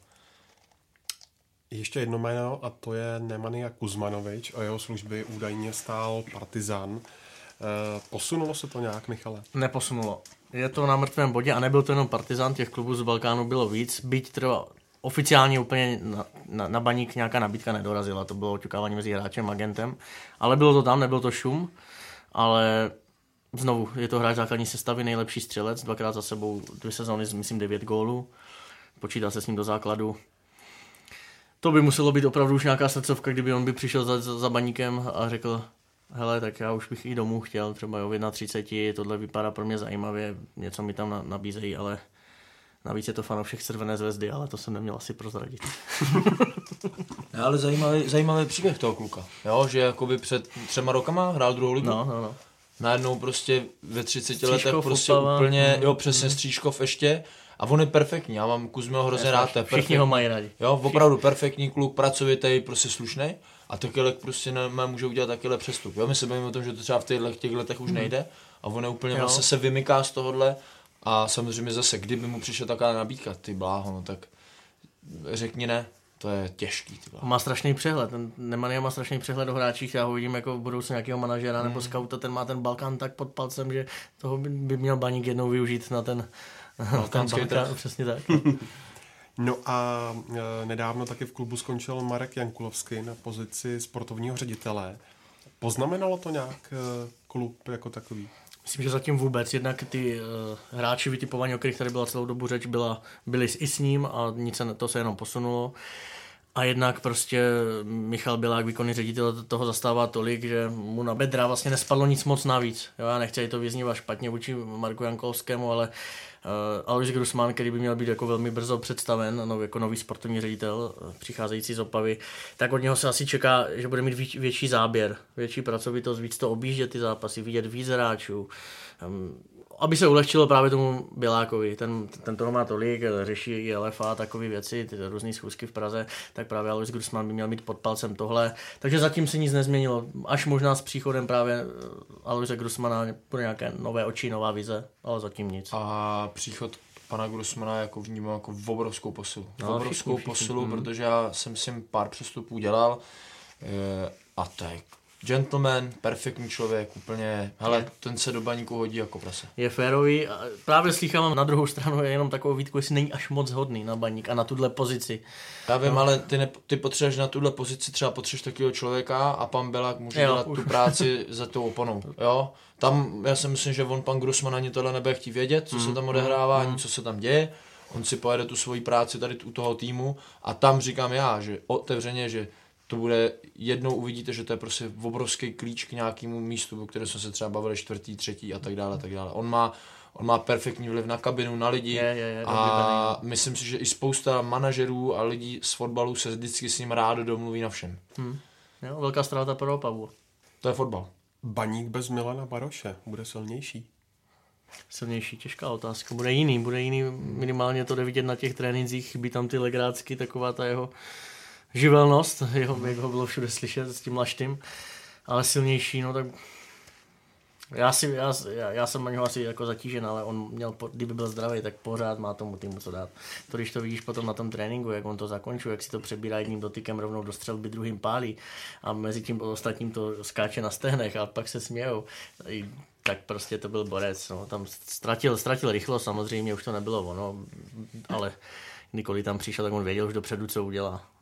Ještě jedno jméno a to je Nemanja Kuzmanovič a jeho služby údajně stál Partizan. E, posunulo se to nějak, Michale? Neposunulo. Je to na mrtvém bodě a nebyl to jenom Partizan, těch klubů z Balkánu bylo víc, byť třeba oficiálně úplně na, na, na baník nějaká nabídka nedorazila, to bylo oťukávání mezi hráčem a agentem, ale bylo to tam, nebyl to šum, ale Znovu, je to hráč základní sestavy, nejlepší střelec, dvakrát za sebou, dvě sezóny, myslím, devět gólů. Počítá se s ním do základu. To by muselo být opravdu už nějaká srdcovka, kdyby on by přišel za, za, za baníkem a řekl, hele, tak já už bych i domů chtěl, třeba jo, v 31, tohle vypadá pro mě zajímavě, něco mi tam na, nabízejí, ale navíc je to fanoušek Červené zvezdy, ale to jsem neměl asi prozradit. ale zajímavý, zajímavý příběh toho kluka, jo, že jakoby před třema rokama hrál druhou ligu. No, no, no najednou prostě ve 30 Stříškov, letech prostě upava. úplně, jo přesně mm. Stříškov ještě a on je perfektní, já mám Kuzmiho hrozně rád, to je Všichni ho mají rádi. Jo, opravdu perfektní kluk, pracovitý, prostě slušný a takhle prostě ne, může udělat takhle přestup. Jo, my se bavíme o tom, že to třeba v těchto těch letech už mm. nejde a on je úplně jo. vlastně se vymyká z tohohle a samozřejmě zase, kdyby mu přišla taková nabídka, ty bláho, no tak řekni ne, to je těžký. Ty vole. Má strašný přehled, ten Nemanja má strašný přehled o hráčích, já ho vidím jako v budoucnu nějakého manažera nebo skauta, ten má ten Balkán tak pod palcem, že toho by, by měl Baník jednou využít na ten, na ten Balkánský Balkán, trh. přesně tak. No a e, nedávno taky v klubu skončil Marek Jankulovský na pozici sportovního ředitele. Poznamenalo to nějak e, klub jako takový? Myslím, že zatím vůbec. Jednak ty uh, hráči vytipovaní, o kterých tady byla celou dobu řeč, byla, byli i s ním a nic se, to se jenom posunulo. A jednak prostě Michal Bilák, výkonný ředitel, toho zastává tolik, že mu na bedra vlastně nespadlo nic moc navíc. Jo, já nechci to vyznívat špatně vůči Marku Jankovskému, ale uh, Alois Grusman, který by měl být jako velmi brzo představen, no, jako nový sportovní ředitel, eh, přicházející z Opavy, tak od něho se asi čeká, že bude mít větší, větší záběr, větší pracovitost, víc to objíždět ty zápasy, vidět víc hráčů. Um, aby se ulehčilo právě tomu Bělákovi, ten, ten toho má tolik, řeší i LFA a takové věci, ty různé schůzky v Praze, tak právě Alois Grusman by měl mít pod palcem tohle. Takže zatím se nic nezměnilo. Až možná s příchodem právě eh, Aloise Grusmana bude nějaké nové oči, nová vize, ale zatím nic. A příchod pana Grusmana jako vnímám jako v obrovskou posilu. V No, obrovskou všichni, všichni, posilu, mhm. protože já jsem si pár přestupů dělal eh, a to je gentleman, perfektní člověk, úplně, hele, ten se do baníku hodí jako prase. Je férový a právě slychám na druhou stranu je jenom takovou výtku, jestli není až moc hodný na baník a na tuhle pozici. Já vím, no. ale ty, ne, ty potřebuješ na tuhle pozici třeba potřebuješ takového člověka a pan Belák může Jo, dělat už. tu práci za tou oponou. Jo? Tam já si myslím, že on pan Grusman ani tohle nebude chtít vědět, co se tam odehrává, ani co se tam děje. On si pojede tu svoji práci tady u toho týmu a tam říkám já, že otevřeně, že to bude, jednou uvidíte, že to je prostě obrovský klíč k nějakému místu, o kterém jsme se třeba bavili čtvrtý, třetí a tak dále, a tak dále. On má, on má perfektní vliv na kabinu, na lidi Je, je, je, a myslím si, že i spousta manažerů a lidí z fotbalu se vždycky s ním rádo domluví na všem. Jo, velká ztráta pro Opavu. To je fotbal. Baník bez Milana Baroše bude silnější. Silnější, těžká otázka. Bude jiný, bude jiný, minimálně to jde vidět na těch trénincích, chybí tam ty legrácky, taková ta jeho živelnost, jeho, jak ho bylo všude slyšet s tím laštým, ale silnější, no tak já, si, já, já, jsem na něho asi jako zatížen, ale on měl, kdyby byl zdravý, tak pořád má tomu týmu co dát. To když to vidíš potom na tom tréninku, jak on to zakončuje, jak si to přebírá jedním dotykem rovnou do střelby, druhým pálí a mezi tím ostatním to skáče na stehnech a pak se smějou. Tak prostě to byl borec, no. tam ztratil, ztratil rychlo, samozřejmě už to nebylo ono, ale kdykoliv tam přišel, tak on věděl už dopředu, co udělá.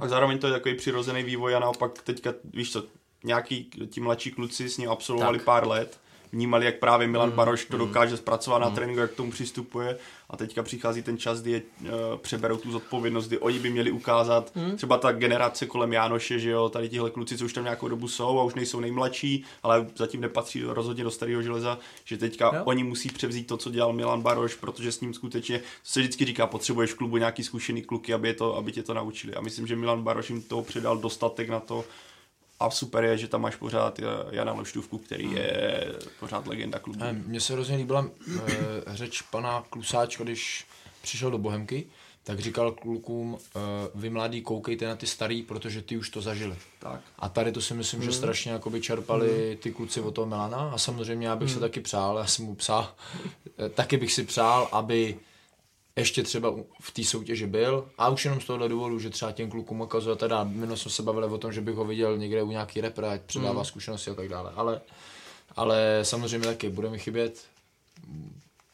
A zároveň to je takový přirozený vývoj a naopak teďka, víš co, nějaký ti mladší kluci s ním absolvovali Tak. pár let, vnímali, jak právě Milan mm, Baroš to dokáže zpracovat na tréninku, jak k tomu přistupuje a teďka přichází ten čas, kdy je, uh, přeberou tu zodpovědnost, kdy oni by měli ukázat, mm. třeba ta generace kolem Jánoše, že jo, tady tihle kluci, co už tam nějakou dobu jsou a už nejsou nejmladší, ale zatím nepatří rozhodně do starého železa, že teďka Jo. oni musí převzít to, co dělal Milan Baroš, protože s ním skutečně se vždycky říká, potřebuješ v klubu nějaký zkušený kluky, aby, je to, aby tě to naučili. A myslím, že Milan Baroš jim toho předal dostatek na to, a super je, že tam máš pořád eh, Jana Loštůvku, který je pořád legenda klubu. Mně se hrozně líbila e, řeč pana Klusáčka, když přišel do Bohemky, tak říkal klukům, e, vy mladí koukejte na ty starý, protože ty už to zažili. Tak. A tady to si myslím, že strašně jakoby čerpali ty kluci od toho Milana a samozřejmě já bych se taky přál, já jsem mu psal, eh, taky bych si přál, aby ještě třeba v té soutěži byl. A už jenom z tohohle důvodu, že třeba těm klukům ukazuje, teda minule jsme se bavili o tom, že bych ho viděl někde u nějaký repre, ať předává zkušenosti a tak dále, ale, ale samozřejmě taky bude mi chybět,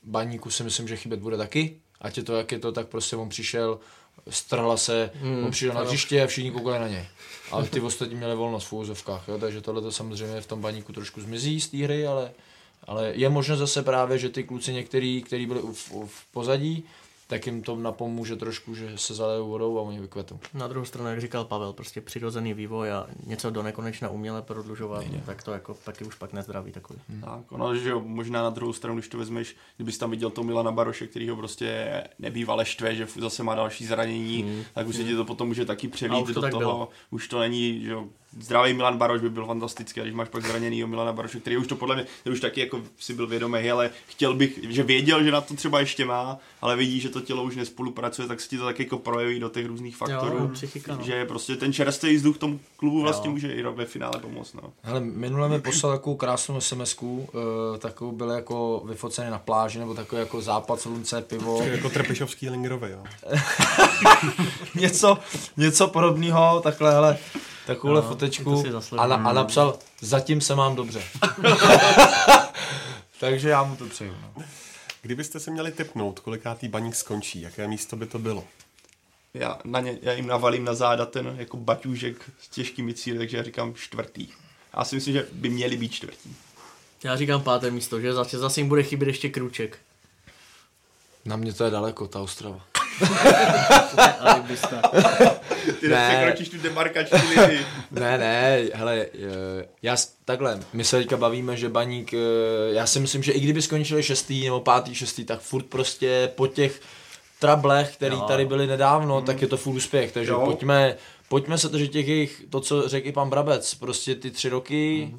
baníku si myslím, že chybět bude taky, ať je to jak je to, tak prostě on přišel, strhla se, hmm, on přišel na hřiště a všichni koukali na něj. Ale ty ostatní měli volnost v úzovkách, jo? takže tohle to samozřejmě v tom baníku trošku zmizí z té hry, ale, ale je možno zase právě, že ty kluci některý, kteří byli v, v pozadí, tak jim to napomůže trošku, že se zalejou vodou a oni vykvetou. Na druhou stranu, jak říkal Pavel, prostě přirozený vývoj a něco do nekonečna uměle prodlužovat, tak to jako taky už pak nezdraví takový. Hmm. Tak, ono, že jo, možná na druhou stranu, když to vezmeš, kdybys tam viděl toho Milana Baroše, který ho prostě nebývale štve, že zase má další zranění, tak už se ti to potom může taky přelít už to do tak toho, bylo. už to není, že jo, zdravý Milan Baroš by byl fantastický, když máš pak zraněnýho Milana Baroše, který už to podle mě, který už taky jako si byl vědomý, ale chtěl bych, že věděl, že na to třeba ještě má, ale vidí, že to tělo už nespolupracuje, tak se ti to tak jako projeví do těch různých faktorů, Jo, psychika, no. že prostě ten čerstvý vzduch tomu klubu vlastně může i ve finále pomoct. No. Hele, minule mi poslal takovou krásnou sms uh, takovou byl jako vyfocený na pláži, nebo takový jako západ, slunce, pivo. Jako Trpišovský Lingerovi, jo. něco, něco podobného, takhle, hele, takovouhle No, fotečku a, na, a napsal, zatím se mám dobře. Takže já mu to přeju. No. Kdybyste se měli typnout, kolikátý baník skončí, jaké místo by to bylo? Já, na ně, já jim navalím na záda ten jako baťůžek s těžkými cíly, takže já říkám čtvrtý. Já si myslím, že by měli být čtvrtý. Já říkám páté místo, že zase, zase jim bude chybět ještě kruček. Na mě to je daleko, ta Ostrava. Ty Ne. nepřekročíš tu demarkační linii. Ne, ne, hele, eh, já takhle, my se teďka bavíme, že baník, eh, já si myslím, že i kdyby skončili šestý nebo pátý, šestý, tak furt prostě po těch trablech, který Jo. tady byly nedávno, tak je to furt úspěch, takže Jo. pojďme, pojďme se držet těch jejich, to, co řekl i pan Brabec, prostě ty tři roky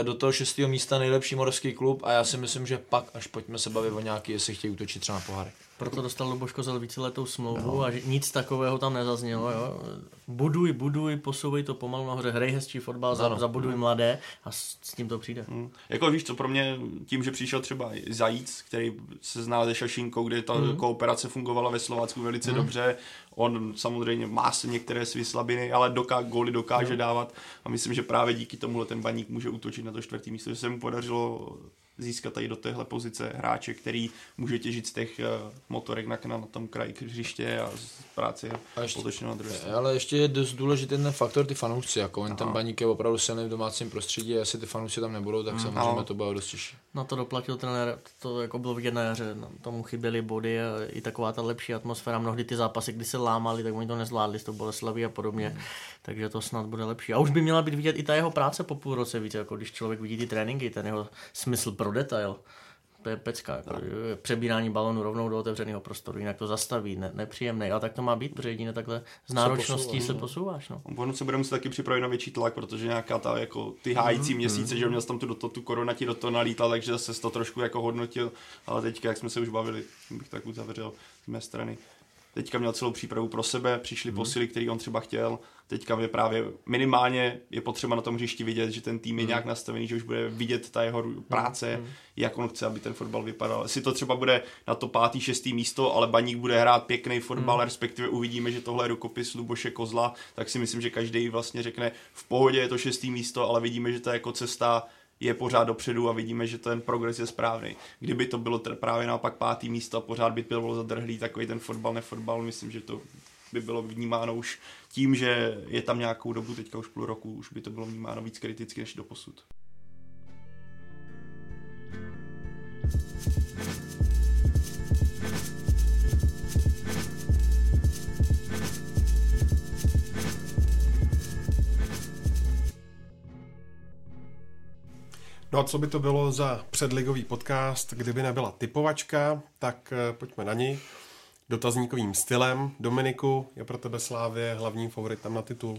eh, do toho šestého místa nejlepší moravský klub a já si myslím, že pak až pojďme se bavit o nějaký, jestli chtějí útočit třeba na pohary. Proto dostal Luboš Kozel víceletou smlouvu no. a že nic takového tam nezaznělo. Jo? Buduj, buduj, posouvej to pomalu nahoře, hrej hezčí fotbal, za, Ano. zabuduj mladé a s, s tím to přijde. Hmm. Jako víš co, pro mě tím, že přišel třeba Zajíc, který se zná se Šašinkou, kde ta Mhm. kooperace fungovala ve Slovácku velice dobře, on samozřejmě má se některé své slabiny, ale doká, góly dokáže dávat a myslím, že právě díky tomuhle ten baník může útočit na to čtvrtý místo, že se mu podařilo získat tady do téhle pozice hráče, který může těžit z těch uh, motorek na, na tom kraji hřiště a z práce A ještě- potočně na druhé straně. Ale ještě je dost důležitý ten faktor ty fanoušci, jako on ten baník je opravdu silný v domácím prostředí a jestli ty fanoušci tam nebudou, tak samozřejmě ano. to bude dost těžší. Na to doplatil trenér, to jako bylo vidět na jaře, no, tomu chyběly body a i taková ta lepší atmosféra, mnohdy ty zápasy, kdy se lámali, tak oni to nezvládli s tou Boleslaví a podobně, takže to snad bude lepší. A už by měla být vidět i ta jeho práce po půl roce víc, jako když člověk vidí ty tréninky, ten jeho smysl pro detail. To je pecka, jako, že přebírání balonu rovnou do otevřeného prostoru, jinak to zastaví, ne, nepříjemný, ale tak to má být, protože jedině takhle s náročností se posouváš. No. Se bude muset taky připravit na větší tlak, protože nějaká ta jako ty hájící měsíce, že jo, měl tam tu, do to, tu korona ti do toho nalítla, takže zase to trošku jako hodnotil, ale teďka, jak jsme se už bavili, bych tak uzavřel z mé strany. Teďka měl celou přípravu pro sebe, přišly hmm. posily, který on třeba chtěl. Teďka je právě minimálně je potřeba na tom hřišti vidět, že ten tým je nějak nastavený, že už bude vidět ta jeho práce, jak on chce, aby ten fotbal vypadal. Jestli to třeba bude na to pátý, šestý místo, ale Baník bude hrát pěkný fotbal, respektive uvidíme, že tohle je rukopis Luboše Kozla, tak si myslím, že každý vlastně řekne, v pohodě je to šestý místo, ale vidíme, že to je jako cesta je pořád dopředu a vidíme, že ten progres je správný. Kdyby to bylo tr- právě naopak pátý místo a pořád by to bylo zadrhlý takový ten fotbal, nefotbal, myslím, že to by bylo vnímáno už tím, že je tam nějakou dobu, teďka už půl roku, už by to bylo vnímáno víc kriticky než do posud. No a co by to bylo za předligový podcast, kdyby nebyla typovačka, tak eh, pojďme na ní. Dotazníkovým stylem. Dominiku, je pro tebe Slávě hlavním favoritem na titul?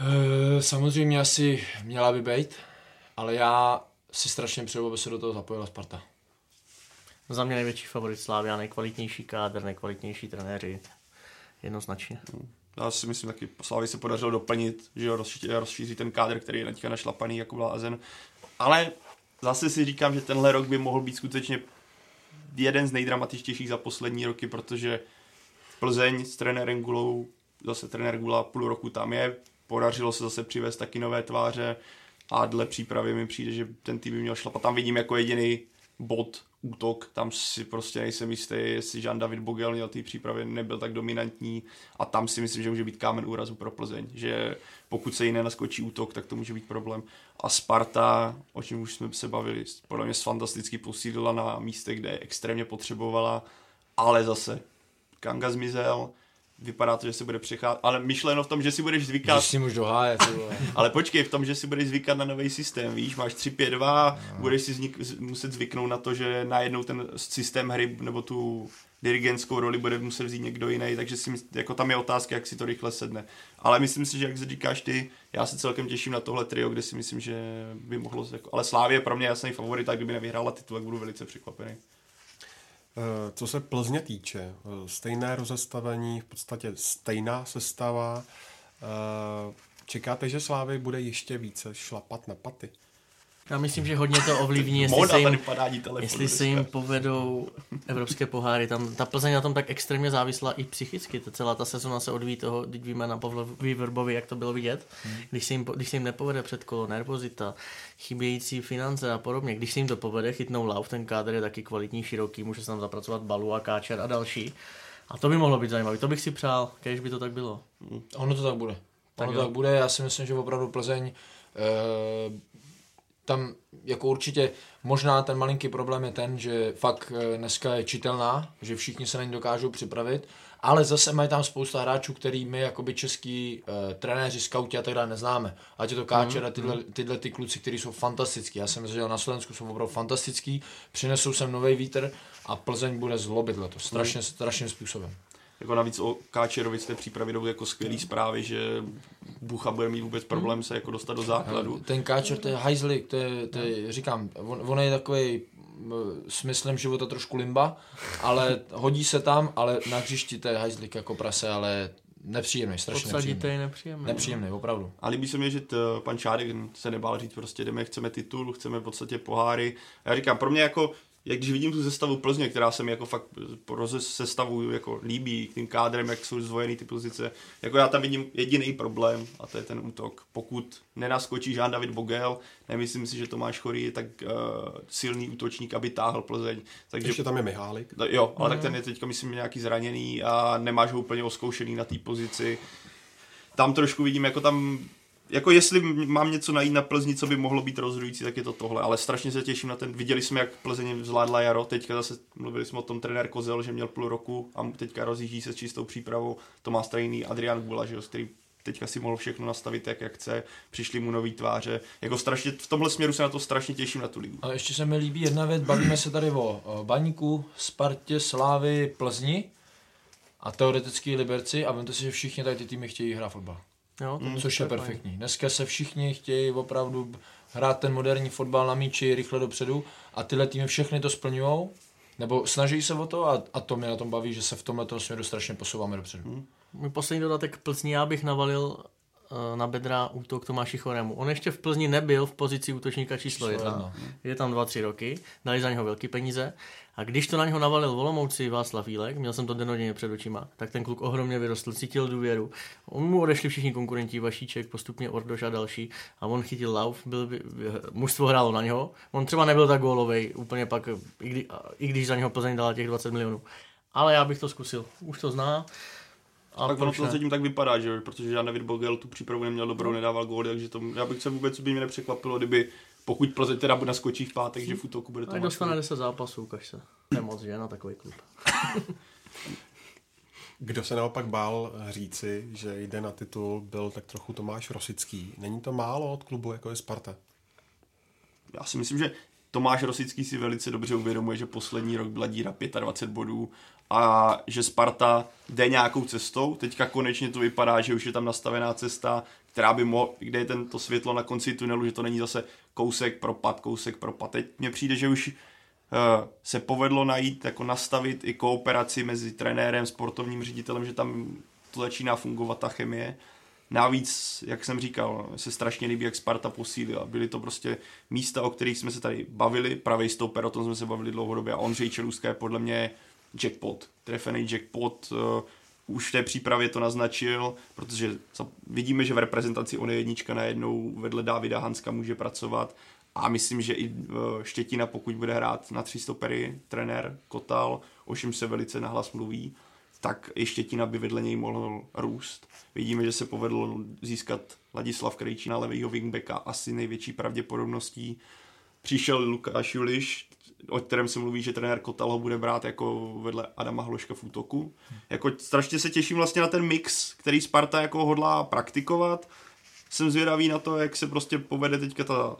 Eh, Samozřejmě asi měla by být, ale já si strašně přeju, aby se do toho zapojila Sparta. Za mě největší favorit Slávia, nejkvalitnější kádr, nejkvalitnější trenéři, jednoznačně. Já si myslím taky, Slávy se podařilo doplnit, že rozšíří, rozšíří ten kádr, který je teďka našlapaný jako blázen. Ale zase si říkám, že tenhle rok by mohl být skutečně jeden z nejdramatičtějších za poslední roky, protože Plzeň s trenérem Gulou, zase trenér Gula půl roku tam je, podařilo se zase přivést taky nové tváře a dle přípravy mi přijde, že ten tým by měl šlapat. Tam vidím jako jediný bod, útok, tam si prostě nejsem jistý, jestli Jean David Bogel měl té přípravě nebyl tak dominantní a tam si myslím, že může být kámen úrazu pro Plzeň, že pokud se jí nenaskočí útok, tak to může být problém. A Sparta, o čem už jsme se bavili, podle mě fantasticky posílila na místech, kde je extrémně potřebovala, ale zase Kanga zmizel, vypadá to, že se bude přecházet, ale myšleno v tom, že si budeš zvykat, Když si můžu vole. ale počkej, v tom, že si budeš zvykat na nový systém, víš, máš 3-5-2, budeš si znik, muset zvyknout na to, že najednou ten systém hry nebo tu dirigentskou roli bude muset vzít někdo jiný, takže si mysl, jako tam je otázka, jak si to rychle sedne. Ale myslím si, že jak říkáš ty, já se celkem těším na tohle trio, kde si myslím, že by mohlo, jako, ale Slávě je pro mě jasný favorit, tak kdyby nevyhrála titul, tak budu velice překvapený. Eh, co se Plzně týče, eh, stejné rozestavení, v podstatě stejná sestava. Eh, čekáte, že Slávy bude ještě více šlapat na paty? Já myslím, že hodně to ovlivní, jestli se jim, jestli se jim povedou evropské poháry. Tam, ta Plzeň na tom tak extrémně závislá i psychicky. To celá ta sezona se odvíjí toho, teď víme na Pavlovi Vrbovi, jak to bylo vidět. Hmm. Když, se jim, když se jim nepovede před kolo, nervozita, chybějící finance a podobně. Když se jim to povede, chytnou lauf, ten kádr je taky kvalitní, široký, může se tam zapracovat Balu a Káčer a další. A to by mohlo být zajímavé. To bych si přál, když by to tak bylo. Ono to tak bude. Tak ono to tak bude. Já si myslím, že opravdu Plzeň eh, tam jako určitě možná ten malinký problém je ten, že fakt eh, dneska je čitelná, že všichni se na ní dokážou připravit, ale zase mají tam spousta hráčů, který my jakoby český uh, trenéři, skauti a tak dále neznáme. Ať je to Káčer a tyhle, tyhle ty kluci, kteří jsou fantastický. Já jsem myslel, že na Slovensku jsou opravdu fantastický, přinesou sem nový vítr a Plzeň bude zlobit letos, strašně, strašným způsobem. Jako navíc o Káčerovi z té přípravy jdou jako skvělý zprávy, že Bucha bude mít vůbec problém se jako dostat do základu. Ten Káčer, to je hajzlik, to je, to je říkám, on, on je takový smyslem života trošku limba, ale hodí se tam, ale na hřišti to je hajzlik jako prase, ale nepříjemný, strašně nepříjemný. je nepříjemný. Nepříjemný, opravdu. A líbí se mi, že t, pan Čádek se nebál říct, prostě jdeme, chceme titul, chceme v podstatě poháry. Já říkám, pro mě jako jak když vidím tu sestavu Plzně, která se mi jako fakt po sestavu jako líbí, tím kádrem, jak jsou zvojený ty pozice, jako já tam vidím jediný problém a to je ten útok. Pokud nenaskočí Jean David Bogel, nemyslím si, že Tomáš Chorý je tak uh, silný útočník, aby táhl Plzeň. Takže, Ještě tam je Mihálik. Jo, ale mm. tak ten je teďka myslím nějaký zraněný a nemáš ho úplně oskoušený na té pozici. Tam trošku vidím, jako tam jako jestli mám něco najít na Plzni, co by mohlo být rozhodující, tak je to tohle. Ale strašně se těším na ten. Viděli jsme, jak Plzeň zvládla jaro. Teďka zase mluvili jsme o tom trenér Kozel, že měl půl roku a teďka rozjíždí se s čistou přípravou. To má stejný Adrian Gula, že jo, který teďka si mohl všechno nastavit tak, jak chce, přišli mu nový tváře. Jako strašně, v tomhle směru se na to strašně těším na tu ligu. A ještě se mi líbí jedna věc, bavíme se tady o Baníku, Spartě, Slávy, Plzni a teoretický Liberci a vemte si, že všichni tady ty týmy chtějí hrát fotbal. Jo, mm, což je perfektní. Fajn. Dneska se všichni chtějí opravdu hrát ten moderní fotbal na míči rychle dopředu a tyhle týmy všechny to splňují, nebo snaží se o to a, a to mě na tom baví, že se v tomhle směru strašně posouváme dopředu. Mm. Můj poslední dodatek Plzni, já bych navalil na bedra útok Tomáši Choremu. On ještě v Plzni nebyl v pozici útočníka číslo jedna. Je tam dva, tři roky, dali za něho velké peníze. A když to na něho navalil Volomouci Václav Vílek, měl jsem to denodenně před očima, tak ten kluk ohromně vyrostl, cítil důvěru. On mu odešli všichni konkurenti, Vašíček, postupně Ordoš a další. A on chytil lauf, byl, mužstvo hrálo na něho. On třeba nebyl tak gólovej, úplně pak, i, kdy, i když za něho Plzeň dala těch 20 milionů. Ale já bych to zkusil. Už to zná. A tak ono to zatím tak vypadá, že protože já David Bogel tu přípravu neměl dobrou, nedával góly, takže to, já bych se vůbec by mě nepřekvapilo, kdyby pokud Plzeň teda naskočí v pátek, že v útoku bude to. A dostane 10 zápasů, ukaž se. Nemoc, že na takový klub. Kdo se naopak bál říci, že jde na titul, byl tak trochu Tomáš Rosický. Není to málo od klubu, jako je Sparta? Já si myslím, že Tomáš Rosický si velice dobře uvědomuje, že poslední rok byla díra 25 bodů a že Sparta jde nějakou cestou. Teďka konečně to vypadá, že už je tam nastavená cesta, která by mohla, kde je tento světlo na konci tunelu, že to není zase kousek propad, kousek propad. Teď mně přijde, že už uh, se povedlo najít, jako nastavit i kooperaci mezi trenérem, sportovním ředitelem, že tam to začíná fungovat ta chemie. Navíc, jak jsem říkal, se strašně líbí, jak Sparta posílila. Byly to prostě místa, o kterých jsme se tady bavili, pravý stoper, o tom jsme se bavili dlouhodobě a Ondřej Čelůská je podle mě jackpot, trefený jackpot, uh, už v té přípravě to naznačil, protože vidíme, že v reprezentaci on je jednička najednou vedle Davida Hanska může pracovat a myslím, že i uh, Štětina, pokud bude hrát na tři stopery, trenér Kotal, o čem se velice nahlas mluví, tak i Štětina by vedle něj mohl růst. Vidíme, že se povedlo získat Ladislav Krejčí levýho wingbacka asi největší pravděpodobností. Přišel Lukáš Juliš, o kterém se mluví, že trenér Kotal ho bude brát jako vedle Adama Hloška v útoku. Jako strašně se těším vlastně na ten mix, který Sparta jako hodlá praktikovat. Jsem zvědavý na to, jak se prostě povede teďka ta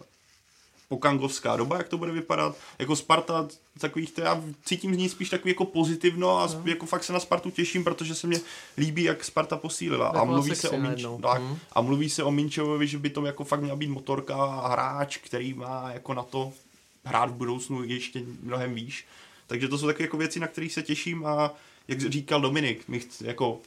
pokangovská doba, jak to bude vypadat. Jako Sparta, takových, to já cítím z ní spíš takový jako pozitivno a no. jako fakt se na Spartu těším, protože se mně líbí, jak Sparta posílila. A mluví, se o Minč, tak, a mluví se o Minčovovi, že by to jako fakt měla být motorka a hráč, který má jako na to hrát v budoucnu ještě mnohem výš. Takže to jsou takové jako věci, na kterých se těším a jak říkal Dominik, my chci, jako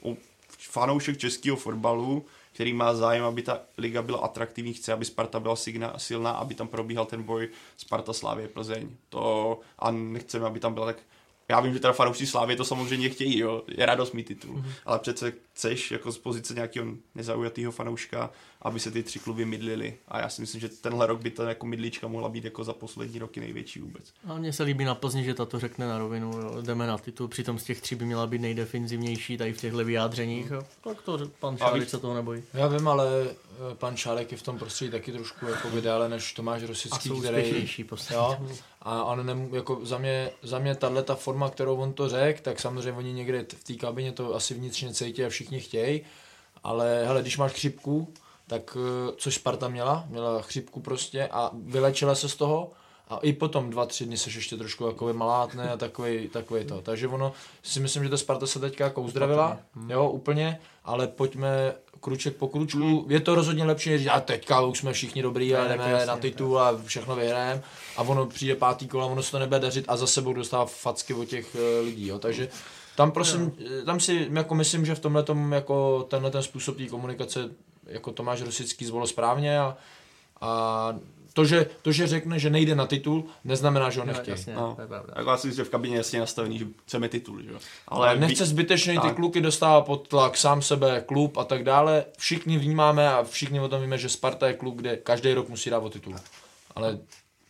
fanoušek českého fotbalu, který má zájem, aby ta liga byla atraktivní, chce, aby Sparta byla signa, silná, aby tam probíhal ten boj Sparta Slávě Plzeň. To, a nechceme, aby tam byla tak já vím, že teda fanoušci Slávy to samozřejmě chtějí, jo, je radost mít titul, mm-hmm. ale přece chceš jako z pozice nějakého nezaujatého fanouška, aby se ty tři kluby mydlily a já si myslím, že tenhle rok by to jako mydlička mohla být jako za poslední roky největší vůbec. A mně se líbí na Plzni, že tato řekne na rovinu, jo, jdeme na titul, přitom z těch tří by měla být nejdefenzivnější tady v těchto vyjádřeních, jo. tak to pan Šárek se toho nebojí. Já vím, ale eh, pan Šárek je v tom prostředí taky trošku jako vydále než Tomáš Rosický, který... Jo, a on nem, jako za mě, za mě tahle ta forma, kterou on to řekl, tak samozřejmě oni někde v té kabině to asi vnitřně cítí a všichni chtějí, ale hele, když máš chřipku, tak eh, což Sparta měla, měla chřipku prostě a vylečila se z toho a i potom dva, tři dny seš ještě trošku jako malátné a takový, takový to. Takže ono, si myslím, že ta Sparta se teďka jako uzdravila, jo, úplně, ale pojďme kruček po kručku. Hmm. Je to rozhodně lepší, než a teďka už jsme všichni dobrý a jdeme jasně, na titul a všechno vyhrajeme a ono přijde pátý kolo a ono se to nebude dařit a za sebou dostává facky od těch uh, lidí, jo. takže tam prosím, no. tam si jako myslím, že v tomhle jako tenhle ten způsob té komunikace jako Tomáš Rosický zvolil správně a, a to že, to, že řekne, že nejde na titul, neznamená, že ho nechtějí. No, no. To je Jako asi, že v kabině jasně nastavený, že chceme titul. Že? Ale, Ale nechce zbytečně ty kluky dostávat pod tlak, sám sebe, klub a tak dále. Všichni vnímáme a všichni o tom víme, že Sparta je klub, kde každý rok musí dát o titul. Ale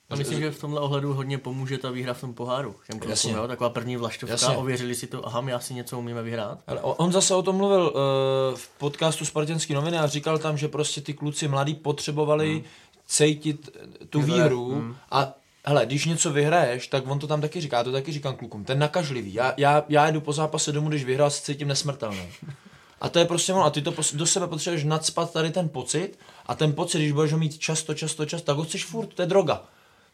a myslím, že v tomhle ohledu hodně pomůže ta výhra v tom poháru. Těm klukům, jo? Taková první vlaštovka, Jasně. ověřili si to, aha, my asi něco umíme vyhrát. Ale on zase o tom mluvil uh, v podcastu Spartanský noviny a říkal tam, že prostě ty kluci mladí potřebovali hmm. cítit tu Vyhle. výhru hmm. a hele, když něco vyhraješ, tak on to tam taky říká, já to taky říkám klukům, ten nakažlivý. Já, já, já jdu po zápase domů, když vyhrál, se cítím nesmrtelný. A to je prostě ono. A ty to do sebe potřebuješ nadspat tady ten pocit a ten pocit, když budeš ho mít často, často, často, tak ho chceš furt, to je droga.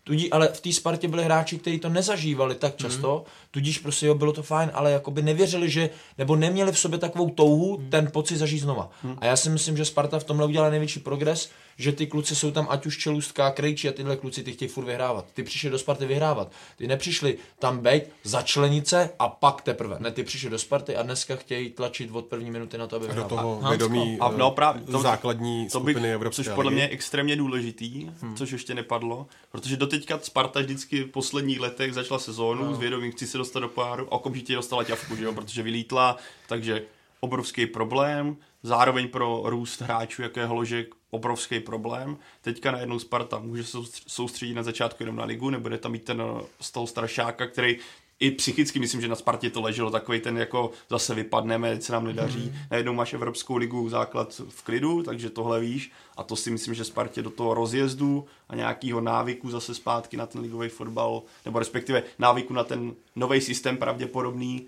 Tudíž, ale v té Spartě byli hráči, kteří to nezažívali tak často, mm. tudíž prostě jo, bylo to fajn, ale jakoby nevěřili, že, nebo neměli v sobě takovou touhu mm. ten pocit zažít znova. Mm. A já si myslím, že Sparta v tomhle udělala největší progres, že ty kluci jsou tam, ať už Čelůstka, Krejčí a tyhle kluci, ty chtějí furt vyhrávat. Ty přišli do Sparty vyhrávat. Ty nepřišli tam být, začlenit se a pak teprve. Ne, ty přišli do Sparty a dneska chtějí tlačit od první minuty na to, aby vyhrávali. Do toho vědomí a, no, právě, to, základní to bych, Evropské Což podle mě je extrémně důležitý, hmm. což ještě nepadlo, protože doteďka Sparta vždycky v posledních letech začala sezónu no. s vědomím, chci se dostat do páru a okamžitě dostala ťavku, že jo? protože vylítla, takže obrovský problém, zároveň pro růst hráčů, jako je Hložek, obrovský problém. Teďka najednou Sparta může se soustředit na začátku jenom na ligu, nebude tam mít ten z toho strašáka, který i psychicky myslím, že na Spartě to leželo takový ten jako zase vypadneme, teď se nám nedaří. Mm. Najednou máš Evropskou ligu základ v klidu, takže tohle víš a to si myslím, že Spartě do toho rozjezdu a nějakého návyku zase zpátky na ten ligový fotbal, nebo respektive návyku na ten nový systém pravděpodobný,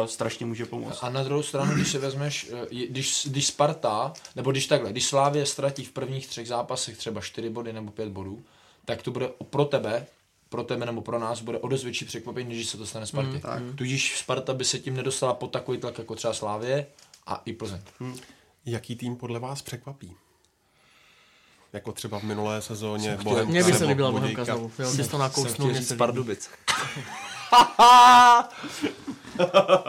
uh, strašně může pomoct. A na druhou stranu, když si vezmeš, eh, když, když Sparta, nebo když takhle, když Slávě ztratí v prvních třech zápasech třeba 4 body nebo 5 bodů, tak to bude pro tebe, pro tebe nebo pro nás bude o dost větší překvapení, než se to stane Spartě. Mm, tak. Tudíž Sparta by se tím nedostala pod takový tlak jako třeba Slávě a i Plzeň. Mm. Jaký tým podle vás překvapí? Jako třeba v minulé sezóně Bohemka Mně by se líbila Bohemka znovu. Jo, bys to nakousnul. Jsem chtěl Pardubic.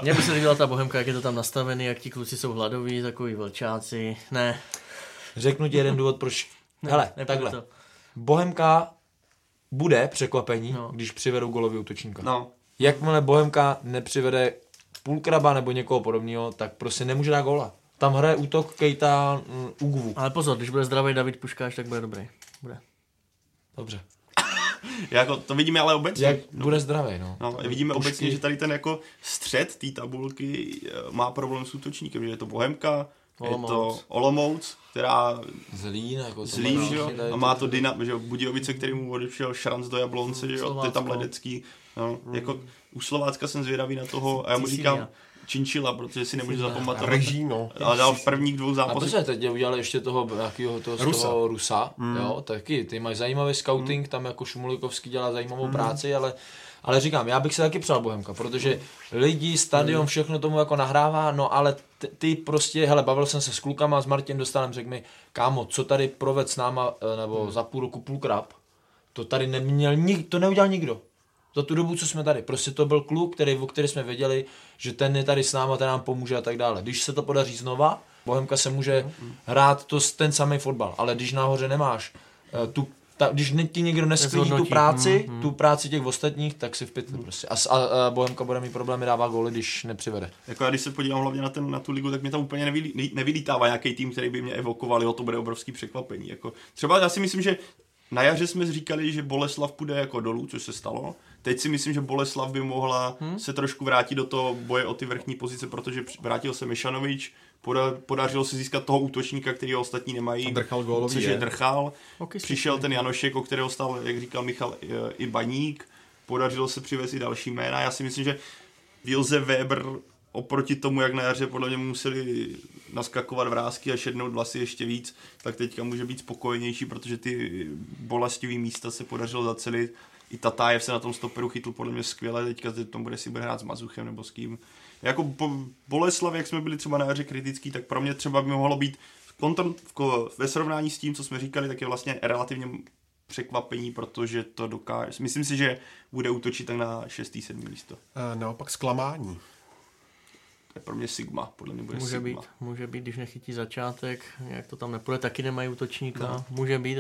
Mně by se líbila ta bohemka, jak je to tam nastavený, jak ti kluci jsou hladoví, takový vlčáci. Ne. Řeknu ti jeden důvod, proč. Ne, Hele, takhle. To. Bohemka bude překvapení, no. když přivedou golový útočníka. No. Jakmile Bohemka nepřivede půlkraba nebo někoho podobného, tak prostě nemůže dát gola. Tam hraje útok Kejta um, Ugvu. Ale pozor, když bude zdravý David Puškáš, tak bude dobrý. Bude. Dobře. jako, to vidíme ale obecně. Jak no. bude zdravý, no. no vidíme Pušky. obecně, že tady ten jako střed té tabulky eh, má problém s útočníkem, že je to Bohemka, Olomouc. je to Olomouc, která... Zlín, jako Zlín, že jo, a má to Dyna, že jo, Budějovice, který mu odešel Šranc do Jablonce, že jo, to je tam Ledecký, no, mm. jako u Slovácka jsem zvědavý na toho a já mu říkám, Činčila, protože si nemůžu zapamatovat. Reží, no. Ale dal v prvních dvou A zápasech. protože teď udělali ještě toho, jakýho, toho, Rusa. Rusa. toho Rusa, mm. jo, taky, ty mají zajímavý scouting, mm. tam jako Šumulikovský dělá zajímavou mm. práci, ale ale říkám, já bych se taky přál Bohemka, protože lidi, stadion, všechno tomu jako nahrává, no ale ty, ty prostě, hele, bavil jsem se s klukama, s Martinem Dostalem, řekl mi, kámo, co tady proved s náma, eh, nebo za půl roku půl krab, to tady neměl, nik, to neudělal nikdo. Za tu dobu, co jsme tady. Prostě to byl kluk, který, o který jsme věděli, že ten je tady s náma, ten nám pomůže a tak dále. Když se to podaří znova, Bohemka se může hrát to s- ten samý fotbal, ale když nahoře nemáš eh, tu ta, když ti někdo nesklidí tu práci, Mm, mm. tu práci těch ostatních, tak si v pytli prostě. A, a, a Bohemka bude mít problémy dává góly, když nepřivede. Jako já když se podívám hlavně na, ten, na tu ligu, tak mě tam úplně nevylí, nevylítává nějaký tým, který by mě evokoval, jo, to bude obrovský překvapení. Jako, třeba já si myslím, že na jaře jsme říkali, že Boleslav půjde jako dolů, což se stalo. Teď si myslím, že Boleslav by mohla hmm? se trošku vrátit do toho boje o ty vrchní pozice, protože vrátil se Mišanovič, poda, podařilo se získat toho útočníka, který ostatní nemají. A Drchal gólový což je. je Drchal. Hokejista. Přišel ten Janošek, o kterého stal, jak říkal Michal, i- i Baník. Podařilo se přivést i další jména. Já si myslím, že Vilze Weber oproti tomu, jak na jaře podle mě museli naskakovat vrázky a šednout vlasy ještě víc, tak teďka může být spokojenější, protože ty bolestivý místa se podařilo zacelit. I Tatájev se na tom stoperu chytl podle mě skvěle, teďka tom bude si bude hrát s Mazuchem nebo s kým. Jako po Boleslav, jak jsme byli třeba na jaře kritický, tak pro mě třeba by mohlo být kontr, ve srovnání s tím, co jsme říkali, tak je vlastně relativně překvapení, protože to dokáže. Myslím si, že bude útočit tak na 6. 7. místo. A naopak zklamání. To je pro mě Sigma, podle mě bude Může Sigma. být, může být, když nechytí začátek, jak to tam nepůjde, taky nemají útočníka, no. může být.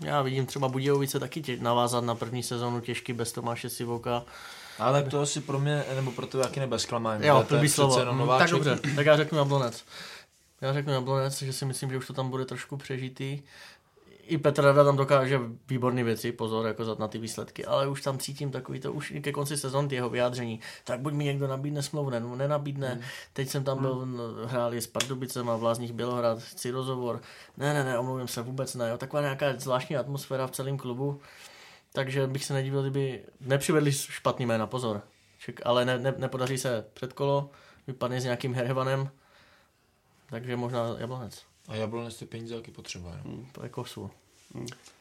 Já vidím třeba Budějovice taky tě, navázat na první sezonu těžký bez Tomáše Sivoka. Ale to asi pro mě, nebo pro to taky nebe zklamání. Jo, To přece slovo. Tak dobře, tak já řeknu Jablonec. Já řeknu Jablonec, že si myslím, že už to tam bude trošku přežitý. I Petr Rada tam dokáže výborné věci, pozor, jako za- na ty výsledky, ale už tam cítím takový to, už i ke konci sezon ty jeho vyjádření. Tak buď mi někdo nabídne smlouvu, ne, nenabídne. Hmm. Teď jsem tam byl, no, hráli s Pardubicem a v Lázních Bělohrad, chci rozhovor. Ne, ne, ne, omluvím se, vůbec ne. Jo. Taková nějaká zvláštní atmosféra v celém klubu. Takže bych se nedivil, kdyby nepřivedli špatný jména, pozor. Ček, ale ne, ne, nepodaří se předkolo, vypadne s nějakým Hervanem, takže možná Jablonec. A Jablonec ty peníze taky potřebuje. No. To je kosu.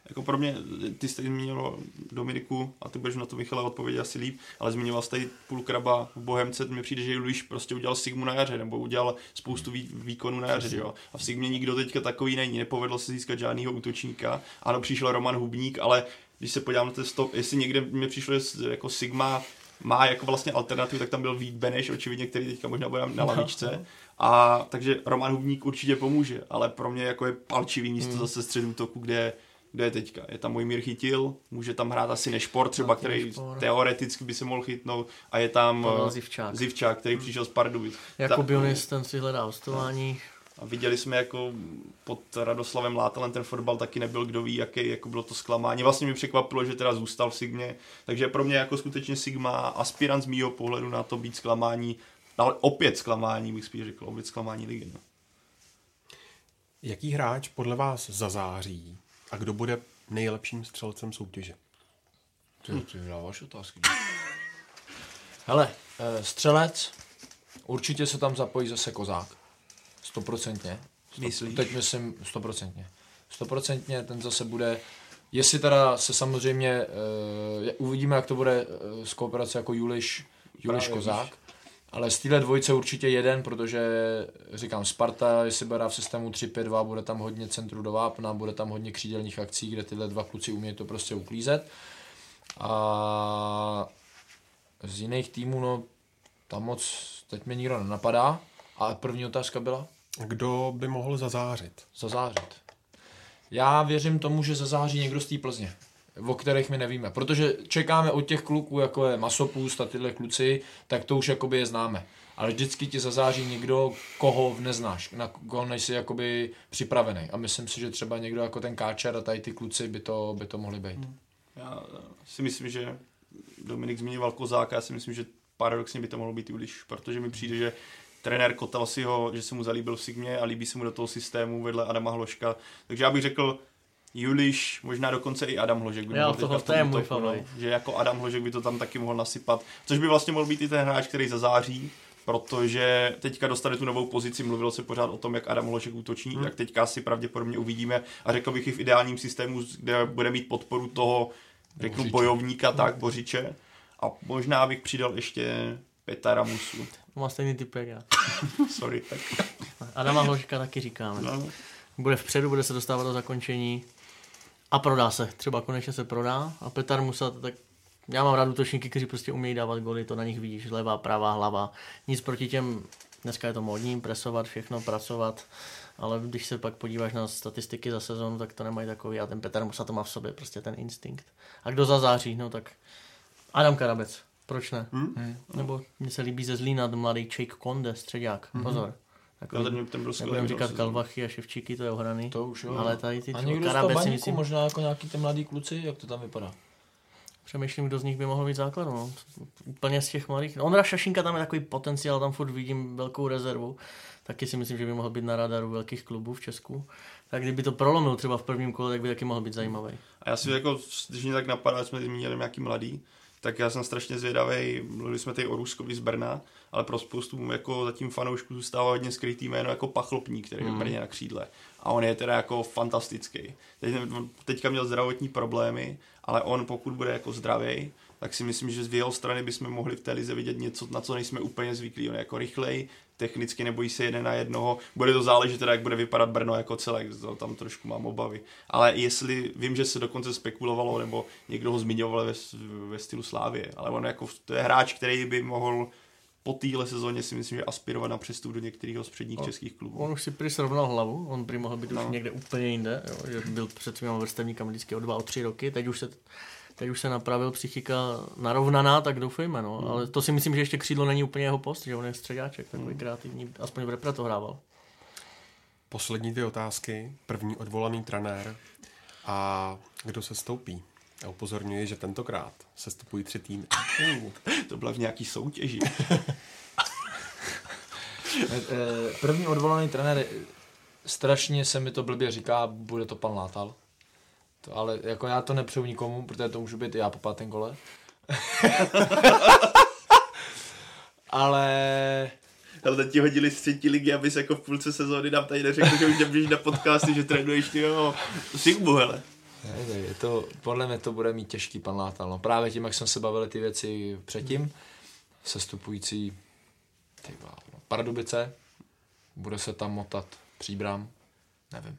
Jako pro mě, ty jste zmínil Dominiku a ty budeš na to Michala odpovědět asi líp, ale zmiňoval jste tady půl kraba v Bohemce, mi přijde, že Luis prostě udělal Sigmu na jaře, nebo udělal spoustu vý, výkonů na jaře, jo. A v Sigmě nikdo teďka takový není, nepovedlo se získat žádného útočníka. Ano, přišel Roman Hubník, ale když se podívám na ten stop, jestli někde mi přišlo že jako Sigma má jako vlastně alternativu, tak tam byl Vít Beneš, očividně, který teďka možná bude na lavičce. A takže Roman Hubník určitě pomůže, ale pro mě jako je palčivý místo hmm. zase středu útoku, kde kde je teďka. Je tam Mojmír Chytil, může tam hrát asi Nešpor třeba, No, který Nešpor. teoreticky by se mohl chytnout a je tam eh, Zivčák. Zivčák, který přišel z Pardubic. Jakub Ta- Jonis, ten si hledá hostování. A viděli jsme jako pod Radoslavem Látelem ten fotbal taky nebyl kdo ví, jaký jako bylo to zklamání. Vlastně mi překvapilo, že teda zůstal v Sigmě, takže pro mě jako skutečně Sigma aspirant z mýho pohledu na to být zklamání, ale opět zklamání bych spíš řekl, opět zklamání ligy. No. Jaký hráč podle vás zazáří a kdo bude nejlepším střelcem soutěže? Ty, ty dáváš otázky. Hele, eh, střelec, určitě se tam zapojí zase kozák. Stoprocentně. Sto- Myslíš? Teď myslím stoprocentně. Stoprocentně ten zase bude, jestli teda se samozřejmě, uh, uvidíme, jak to bude uh, s kooperací jako Juliš, Juliš Kozák. Ale z téhle dvojce určitě jeden, protože říkám Sparta, jestli bude v systému 3-5-2, bude tam hodně centru do vápna, bude tam hodně křídelních akcí, kde tyhle dva kluci umějí to prostě uklízet. A z jiných týmů, no, tam moc teď mě nikdo nenapadá. A první otázka byla Kdo by mohl zazářit? zazářit. Já věřím tomu, že zazáří někdo z té Plzně, o kterých my nevíme. Protože čekáme od těch kluků, jako je Masopust a tyhle kluci, tak to už jakoby je známe. Ale vždycky ti zazáří někdo, koho neznáš, na koho nejsi jakoby připravený. A myslím si, že třeba někdo jako ten Káčer a tady ty kluci by to, by to mohli být. Já eh, si myslím, že Dominik zmiňoval Kozáka, já si myslím, že paradoxně by to mohlo být Juliš, protože mi přijde, že trenér Kotal si ho, že se mu zalíbil v Sigmě a líbí se mu do toho systému vedle Adama Hloška. Takže já bych řekl Juliš, možná dokonce i Adam Hložek by Já, mohl toho- to je tom můj favorit. Že jako Adam Hložek by to tam taky mohl nasypat, což by vlastně mohl být i ten hráč, který zazáří, protože teďka dostane tu novou pozici, mluvilo se pořád o tom, jak Adam Hološek útoční, hmm. tak teďka si pravděpodobně uvidíme a řekl bych i v ideálním systému, kde bude mít podporu toho, řeknu, bojovníka, tak, hmm. Bořiče. A možná bych přidal ještě Petra Musu. Má stejný typ jak já. Sorry. Tak. Adama Hloška taky říkáme. No. Bude vpředu, bude se dostávat do zakončení a prodá se. Třeba konečně se prodá a Petar Musa, tak já mám rád útočníky, kteří prostě umějí dávat goly, to na nich vidíš, levá, pravá, hlava. Nic proti těm, dneska je to modní, presovat, všechno, pracovat, ale když se pak podíváš na statistiky za sezónu, tak to nemají takový a ten Petr Musa to má v sobě, prostě ten instinkt. A kdo zazáří, no tak Adam Karabec, proč ne? Hmm? Hmm. Nebo mně se líbí ze Zlína mladý Jake Konde, středák, hmm. pozor. Takový, já ten, ten byl nebudem říkat Kalvachy a Ševčíky, to je ohraný. To už jo. Ale tady ty a někdo Karabec si myslím... možná jako nějaký ty mladý kluci, jak to tam vypadá? Přemýšlím, kdo z nich by mohl být základ. No. Úplně z těch malých. Ondra Šašinka tam je takový potenciál, tam furt vidím velkou rezervu. Taky si myslím, že by mohl být na radaru velkých klubů v Česku. Tak kdyby to prolomil třeba v prvním kole, tak by taky mohl být zajímavý. A já si jako, když mě tak napadá, že jsme zmínili nějaký mladý, tak já jsem strašně zvědavý. Mluvili jsme tady o Ruskovi z Brna, ale pro spoustu jako zatím fanoušků zůstává hodně skrytý jméno jako Pachlopník, který je v Brně na křídle. A on je teda jako fantastický. Teď, teďka měl zdravotní problémy, ale on pokud bude jako zdravý, tak si myslím, že z jeho strany bychom mohli v té lize vidět něco, na co nejsme úplně zvyklí. On je jako rychlej, technicky nebojí se jeden na jednoho. Bude to záležet teda, jak bude vypadat Brno jako celek, tam trošku mám obavy. Ale jestli, vím, že se dokonce spekulovalo, nebo někdo ho zmiňoval ve, ve stylu Slávě, ale on jako, to je hráč, který by mohl po téhle sezóně si myslím, že aspirovat na přestup do některých z předních on, českých klubů. On už si prý srovnal hlavu, on prý mohl být no. už někde úplně jinde, jo, že byl před svýma vrstevníkama vždycky o dva, o tři roky, teď už se teď už se napravil psychika narovnaná, tak doufejme, no. Mm. Ale to si myslím, že ještě křídlo není úplně jeho post, že on je středáček, takový mm. kreativní, aspoň v repre to hrával. Poslední dvě otázky. První odvolaný trenér a kdo se stoupí? A upozorňuji, že tentokrát se stupují tři týmy. To byla v nějaký soutěži. Eh, eh, první odvolaný trenér, strašně se mi to blbě říká, bude to pan Látal. To, ale jako já to nepřeju nikomu, protože to můžu být i já po pátém kole. ale... Ale teď ti hodili z třetí ligy, abys jako v půlce sezóny nám tady neřekl, že už nebudeš na podcasty, že trénuješ ty jo, Sigmu, hele. Ne, ne, je to, podle mě to bude mít těžký pan Látal. No. Právě tím, jak jsem se bavil ty věci předtím, sestupující ty, no, Pardubice, bude se tam motat příbram, nevím.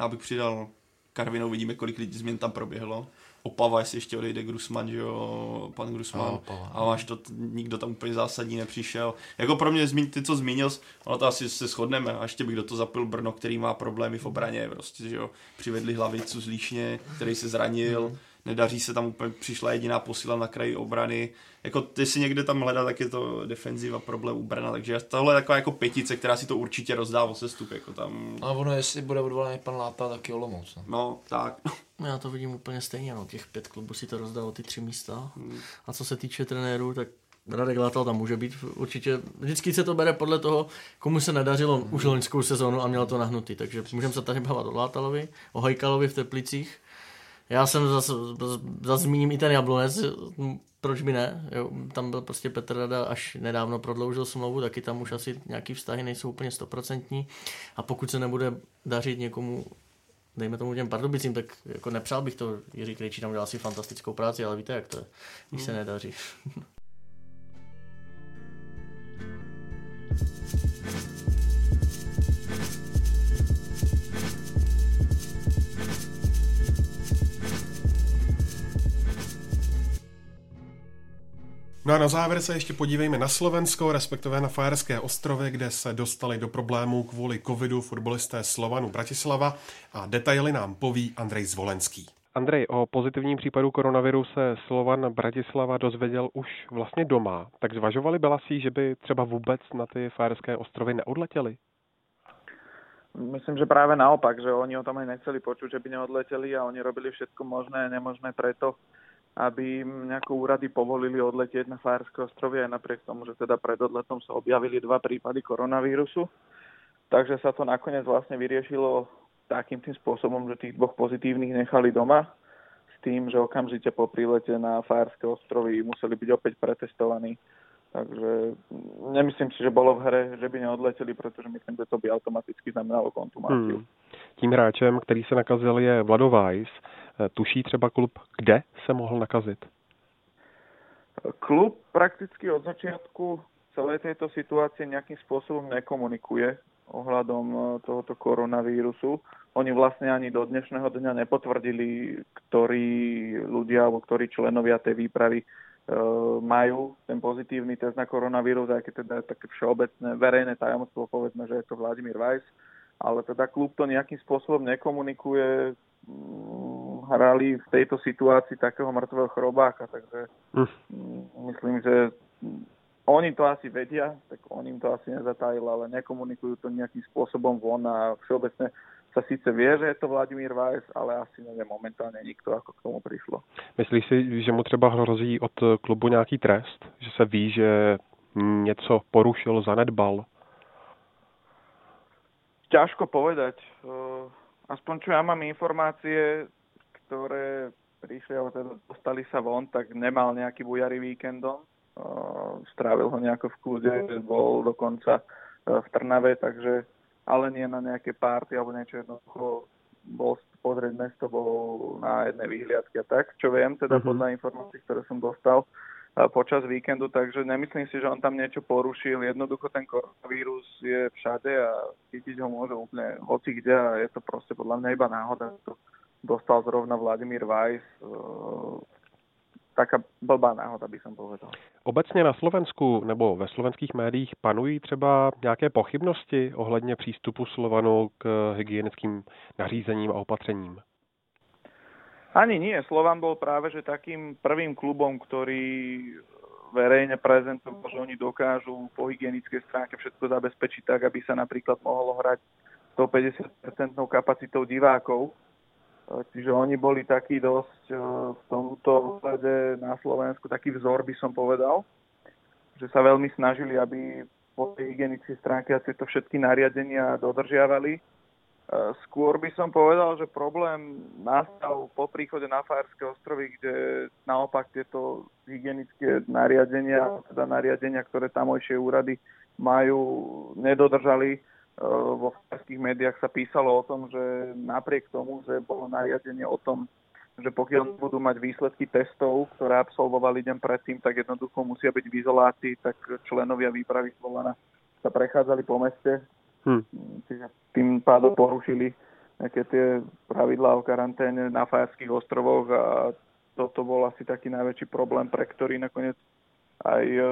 Já bych přidal Karvinou vidíme, kolik lidí změn tam proběhlo. Opava, jestli ještě odejde Grusman, že jo, pan Grusman. A, a máš to, nikdo tam úplně zásadní nepřišel. Jako pro mě, ty, co zmínil, ono to asi se shodneme, a ještě bych do toho zapil Brno, který má problémy v obraně, prostě, že jo. Přivedli hlavicu z Líšně, který se zranil. Mm nedaří se tam úplně, přišla jediná posila na kraji obrany. Jako ty si někde tam hledá, tak je to defenziva problém u Brna, takže tohle je taková jako pětice, která si to určitě rozdá o sestup, jako tam. A ono, jestli bude odvolaný pan Láta, tak je Olomouc. No, no tak. Já to vidím úplně stejně, no, těch pět klubů si to rozdá o ty tři místa. Hmm. A co se týče trenérů, tak Radek Látal tam může být určitě. Vždycky se to bere podle toho, komu se nedařilo už loňskou sezónu a mělo to nahnutý. Takže můžeme se tady bavit o Látalovi, o Hajkalovi v Teplicích já jsem zase zas zmíním i ten Jablonec, proč by ne? Jo, tam byl prostě Petr Rada až nedávno prodloužil smlouvu, taky tam už asi nějaký vztahy nejsou úplně stoprocentní a pokud se nebude dařit někomu dejme tomu těm Pardubicím, tak jako nepřál bych to, Jiří Krejčí tam dělal si fantastickou práci, ale víte, jak to je, když se hmm. nedaří. No a na závěr se ještě podívejme na Slovensko, respektive na Fajerské ostrovy, kde se dostali do problémů kvůli covidu fotbalisté Slovanu Bratislava a detaily nám poví Andrej Zvolenský. Andrej, o pozitivním případu koronaviru se Slovan Bratislava dozvěděl už vlastně doma. Tak zvažovali Belasí, že by třeba vůbec na ty Fajerské ostrovy neodletěli? Myslím, že práve naopak, že oni o tom aj nechceli počuť, že by neodleteli a oni robili všetko možné a nemožné preto, aby im nejaké úrady povolili odletieť na Fajerské ostrovy aj napriek tomu, že teda pred odletom sa objavili dva prípady koronavírusu. Takže sa to nakoniec vlastne vyriešilo takým tým spôsobom, že tých dvoch pozitívnych nechali doma s tým, že okamžite po prílete na Fajerské ostrovy museli byť opäť pretestovaní Takže nemyslím si, že bolo v hre, že by neodleteli, protože myslím, že to by automaticky znamenalo kontumáciu. Hmm. Tím hráčem, který se nakazil, je Vlado Weiss. Tuší třeba klub, kde se mohl nakazit? Klub prakticky od začiatku celej tejto situácie nejakým spôsobom nekomunikuje ohľadom e, tohoto koronavírusu. Oni vlastne ani do dnešného dňa nepotvrdili, ktorí ľudia alebo ktorí členovia tej výpravy e, majú ten pozitívny test na koronavírus, aj keď teda je také všeobecné verejné tajomstvo, povedzme, že je to Vladimír Weiss, ale teda klub to nejakým spôsobom nekomunikuje, mm, hrali v tejto situácii takého mŕtvého chrobáka, takže hm. mm. myslím, že oni to asi vedia, tak on im to asi nezatajil, ale nekomunikujú to nejakým spôsobom von a všeobecne sa síce vie, že je to Vladimír Weiss, ale asi nevie momentálne nikto, ako k tomu prišlo. Myslíš si, že mu třeba hrozí od klubu nějaký trest? Že se ví, že něco porušil, zanedbal? Ťažko povedať. Aspoň čo ja mám informácie, ktoré prišli, alebo teda dostali sa von, tak nemal nejaký bujarý víkendom strávil ho nejako v kľude, bol dokonca e, v Trnave, takže ale nie na nejaké párty alebo niečo jednoducho bol pozrieť mesto, bol na jednej vyhliadke a tak, čo viem, teda mm-hmm. podľa informácií, ktoré som dostal e, počas víkendu, takže nemyslím si, že on tam niečo porušil. Jednoducho ten koronavírus je všade a chytiť ho môže úplne hoci kde a je to proste podľa mňa iba náhoda, že to dostal zrovna Vladimír Weiss e, taká blbá náhoda, by som povedal. Obecně na Slovensku nebo ve slovenských médiích panují třeba nějaké pochybnosti ohledně přístupu Slovanu k hygienickým nařízením a opatřením? Ani nie. Slovan bol práve že takým prvým klubom, ktorý verejne prezentoval, že oni dokážu po hygienickej stránke všetko zabezpečiť tak, aby sa napríklad mohlo hrať 150% kapacitou divákov Čiže oni boli takí dosť e, v tomto ohľade na Slovensku, taký vzor by som povedal, že sa veľmi snažili, aby po tej hygienickej stránke tieto všetky nariadenia dodržiavali. E, skôr by som povedal, že problém nastal po príchode na Fajerské ostrovy, kde naopak tieto hygienické nariadenia, teda nariadenia, ktoré tamojšie úrady majú, nedodržali Eh, vo všetkých médiách sa písalo o tom, že napriek tomu, že bolo nariadenie o tom, že pokiaľ budú mať výsledky testov, ktoré absolvovali deň predtým, tak jednoducho musia byť v izolácii, tak členovia výpravy Slovana sa prechádzali po meste. Hm. Čiže tým pádom porušili nejaké tie pravidlá o karanténe na Fajarských ostrovoch a toto bol asi taký najväčší problém, pre ktorý nakoniec aj eh,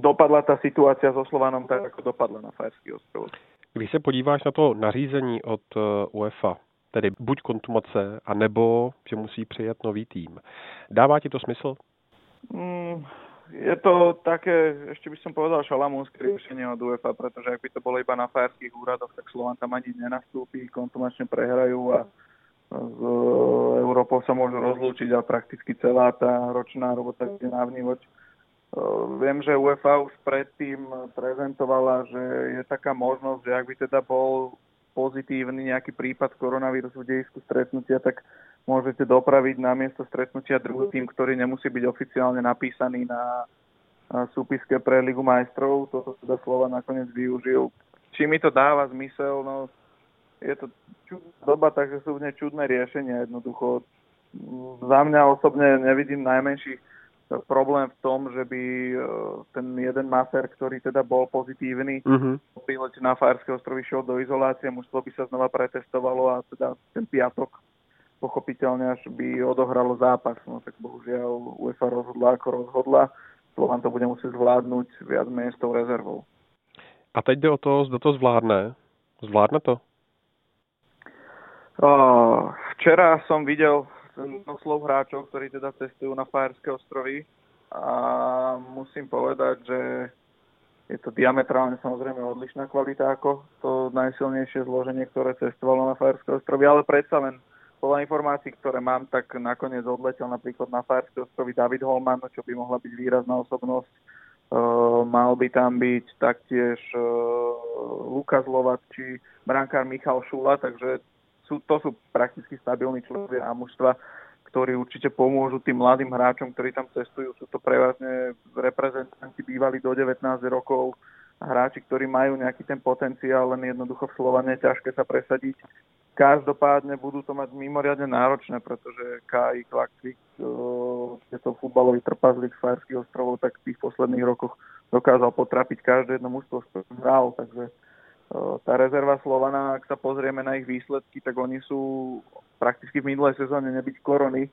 dopadla ta situace so Slovanom tak, jako dopadla na Fajerský ostrov. Když se podíváš na to nařízení od eh, UEFA, tedy buď kontumace, anebo že musí přijet nový tým, dává ti to smysl? Mm, je to také, ešte by som povedal, šalamúnske riešenie od UEFA, pretože ak by to bolo iba na fajerských úradoch, tak Slovan tam ani nenastúpi, kontumačne prehrajú a s Európou sa môžu rozlúčiť a prakticky celá tá ročná robota ide na vnívoť Viem, že UEFA už predtým prezentovala, že je taká možnosť, že ak by teda bol pozitívny nejaký prípad koronavírusu v dejisku stretnutia, tak môžete dopraviť na miesto stretnutia druhý tým, ktorý nemusí byť oficiálne napísaný na súpiske pre Ligu majstrov. Toto teda slova nakoniec využil. Či mi to dáva zmysel, no je to čudná doba, takže sú v nej čudné riešenia jednoducho. Za mňa osobne nevidím najmenších problém v tom, že by e, ten jeden maser, ktorý teda bol pozitívny, po prílete na Fajerské ostrovy šiel do izolácie, mužstvo by sa znova pretestovalo a teda ten piatok pochopiteľne až by odohralo zápas. No tak bohužiaľ UEFA rozhodla ako rozhodla. Slovan to bude musieť zvládnuť viac menej s tou rezervou. A teď jde o to, zda to zvládne. Zvládne to? Uh, včera som videl slov hráčov, ktorí teda cestujú na Fajerské ostrovy a musím povedať, že je to diametrálne samozrejme odlišná kvalita ako to najsilnejšie zloženie, ktoré cestovalo na Fajerské ostrovy, ale predsa len podľa informácií, ktoré mám, tak nakoniec odletel napríklad na Fajerské ostrovy David Holman, čo by mohla byť výrazná osobnosť. Uh, mal by tam byť taktiež uh, Lukas Lovat či brankár Michal Šula, takže sú, to sú prakticky stabilní členovia a mužstva, ktorí určite pomôžu tým mladým hráčom, ktorí tam cestujú. Sú to prevažne reprezentanti bývali do 19 rokov, hráči, ktorí majú nejaký ten potenciál, len jednoducho v Slovane ťažké sa presadiť. Každopádne budú to mať mimoriadne náročné, pretože Kai Klakvik, je to futbalový trpazlík z Fajerských ostrovov, tak v tých posledných rokoch dokázal potrapiť každé jedno mužstvo, s hral, takže tá rezerva Slovana, ak sa pozrieme na ich výsledky, tak oni sú prakticky v minulej sezóne nebyť korony,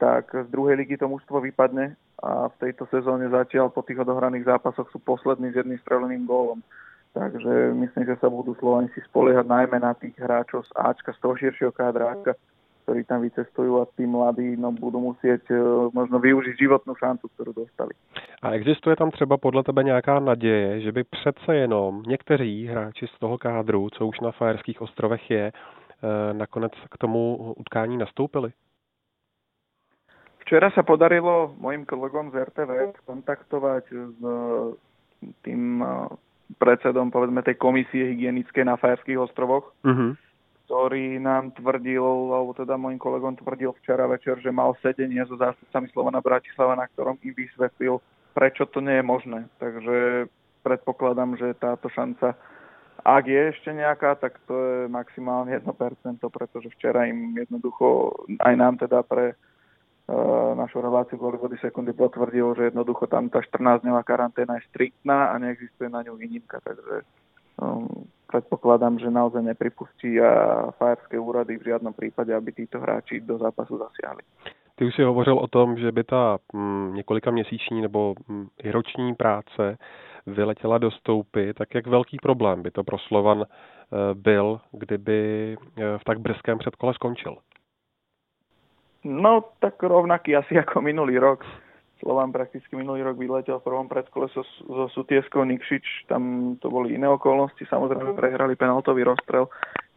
tak z druhej ligy to mužstvo vypadne a v tejto sezóne zatiaľ po tých odohraných zápasoch sú poslední s jedným streleným gólom. Takže myslím, že sa budú Slovanici spoliehať najmä na tých hráčov z Ačka, z toho širšieho kádráčka, ktorí tam vycestujú a tí mladí no, budú musieť uh, možno využiť životnú šancu, kterou dostali. A existuje tam třeba podle tebe nějaká naděje, že by přece jenom někteří hráči z toho kádru, co už na Fajerských ostrovech je, uh, nakonec k tomu utkání nastoupili? Včera sa podarilo mojim kolegom z RTV kontaktovať s tým predsedom povedzme tej komisie hygienickej na Fajerských ostrovoch. Uh-huh ktorý nám tvrdil, alebo teda môjim kolegom tvrdil včera večer, že mal sedenie so zástupcami Slovana Bratislava, na ktorom im vysvetlil, prečo to nie je možné. Takže predpokladám, že táto šanca, ak je ešte nejaká, tak to je maximálne 1%, pretože včera im jednoducho, aj nám teda pre uh, našu reláciu kvôli vody sekundy potvrdil, že jednoducho tam tá 14-dňová karanténa je striktná a neexistuje na ňu výnimka, takže um, predpokladám, že naozaj nepripustí a fajerské úrady v žiadnom prípade, aby títo hráči do zápasu zasiahli. Ty už si hovořil o tom, že by ta mm, několika měsíční nebo mm, i roční práce vyletěla do stoupy, tak jak velký problém by to pro Slovan e, byl, kdyby e, v tak brzkém předkole skončil? No, tak rovnaký asi ako minulý rok. Slován prakticky minulý rok vyletel v prvom predkole so, so Sutieskou Nikšič, tam to boli iné okolnosti, samozrejme prehrali penaltový rozstrel.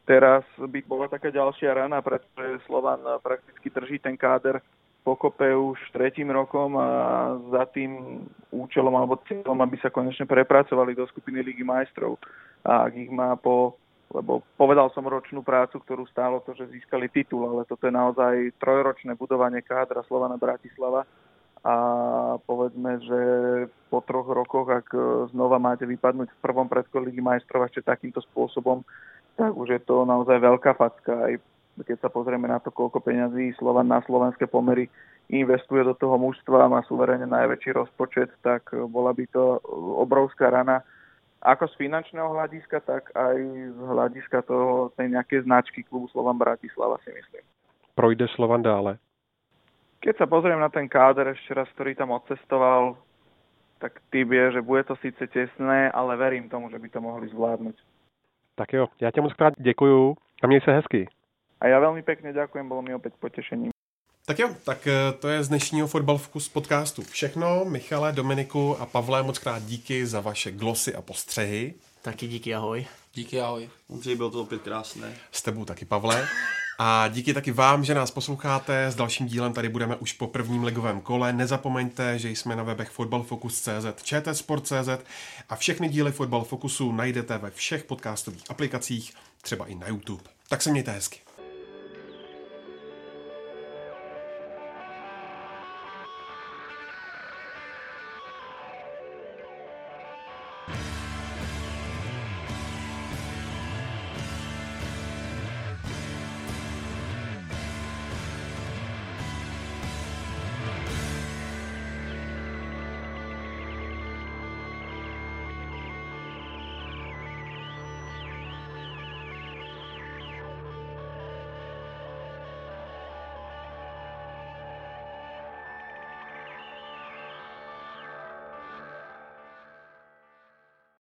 Teraz by bola taká ďalšia rana, pretože Slovan prakticky drží ten káder pokope už tretím rokom a za tým účelom alebo cieľom, aby sa konečne prepracovali do skupiny Ligy majstrov. A ak ich má po lebo povedal som ročnú prácu, ktorú stálo to, že získali titul, ale toto je naozaj trojročné budovanie kádra Slovana Bratislava a povedzme, že po troch rokoch, ak e, znova máte vypadnúť v prvom predkole Ligy majstrov ešte takýmto spôsobom, tak už je to naozaj veľká facka. Aj keď sa pozrieme na to, koľko peňazí Slovan na slovenské pomery investuje do toho mužstva a má suverene najväčší rozpočet, tak bola by to obrovská rana ako z finančného hľadiska, tak aj z hľadiska toho, tej nejakej značky klubu Slovan Bratislava si myslím. Projde Slovan dále? Keď sa pozriem na ten káder ešte raz, ktorý tam odcestoval, tak ty vie, že bude to síce tesné, ale verím tomu, že by to mohli zvládnuť. Tak jo, já tě moc krát děkuju a měj se hezky. A já velmi pěkně děkuji, bylo mi opět potěšením. Tak jo, tak eh, to je z dnešního Fotbal Focus podcastu všechno. Michale, Dominiku a Pavle, moc krát díky za vaše glosy a postřehy. Taky díky, ahoj. Díky, ahoj. Ondřej, bylo to opět krásné. S tebou taky, Pavle. A díky taky vám, že nás posloucháte. S dalším dílem tady budeme už po prvním ligovém kole. Nezapomeňte, že jsme na webech fotbalfocus.cz, čtsport.cz a všechny díly Fotbal Focusu najdete ve všech podcastových aplikacích, třeba i na YouTube. Tak se mějte hezky.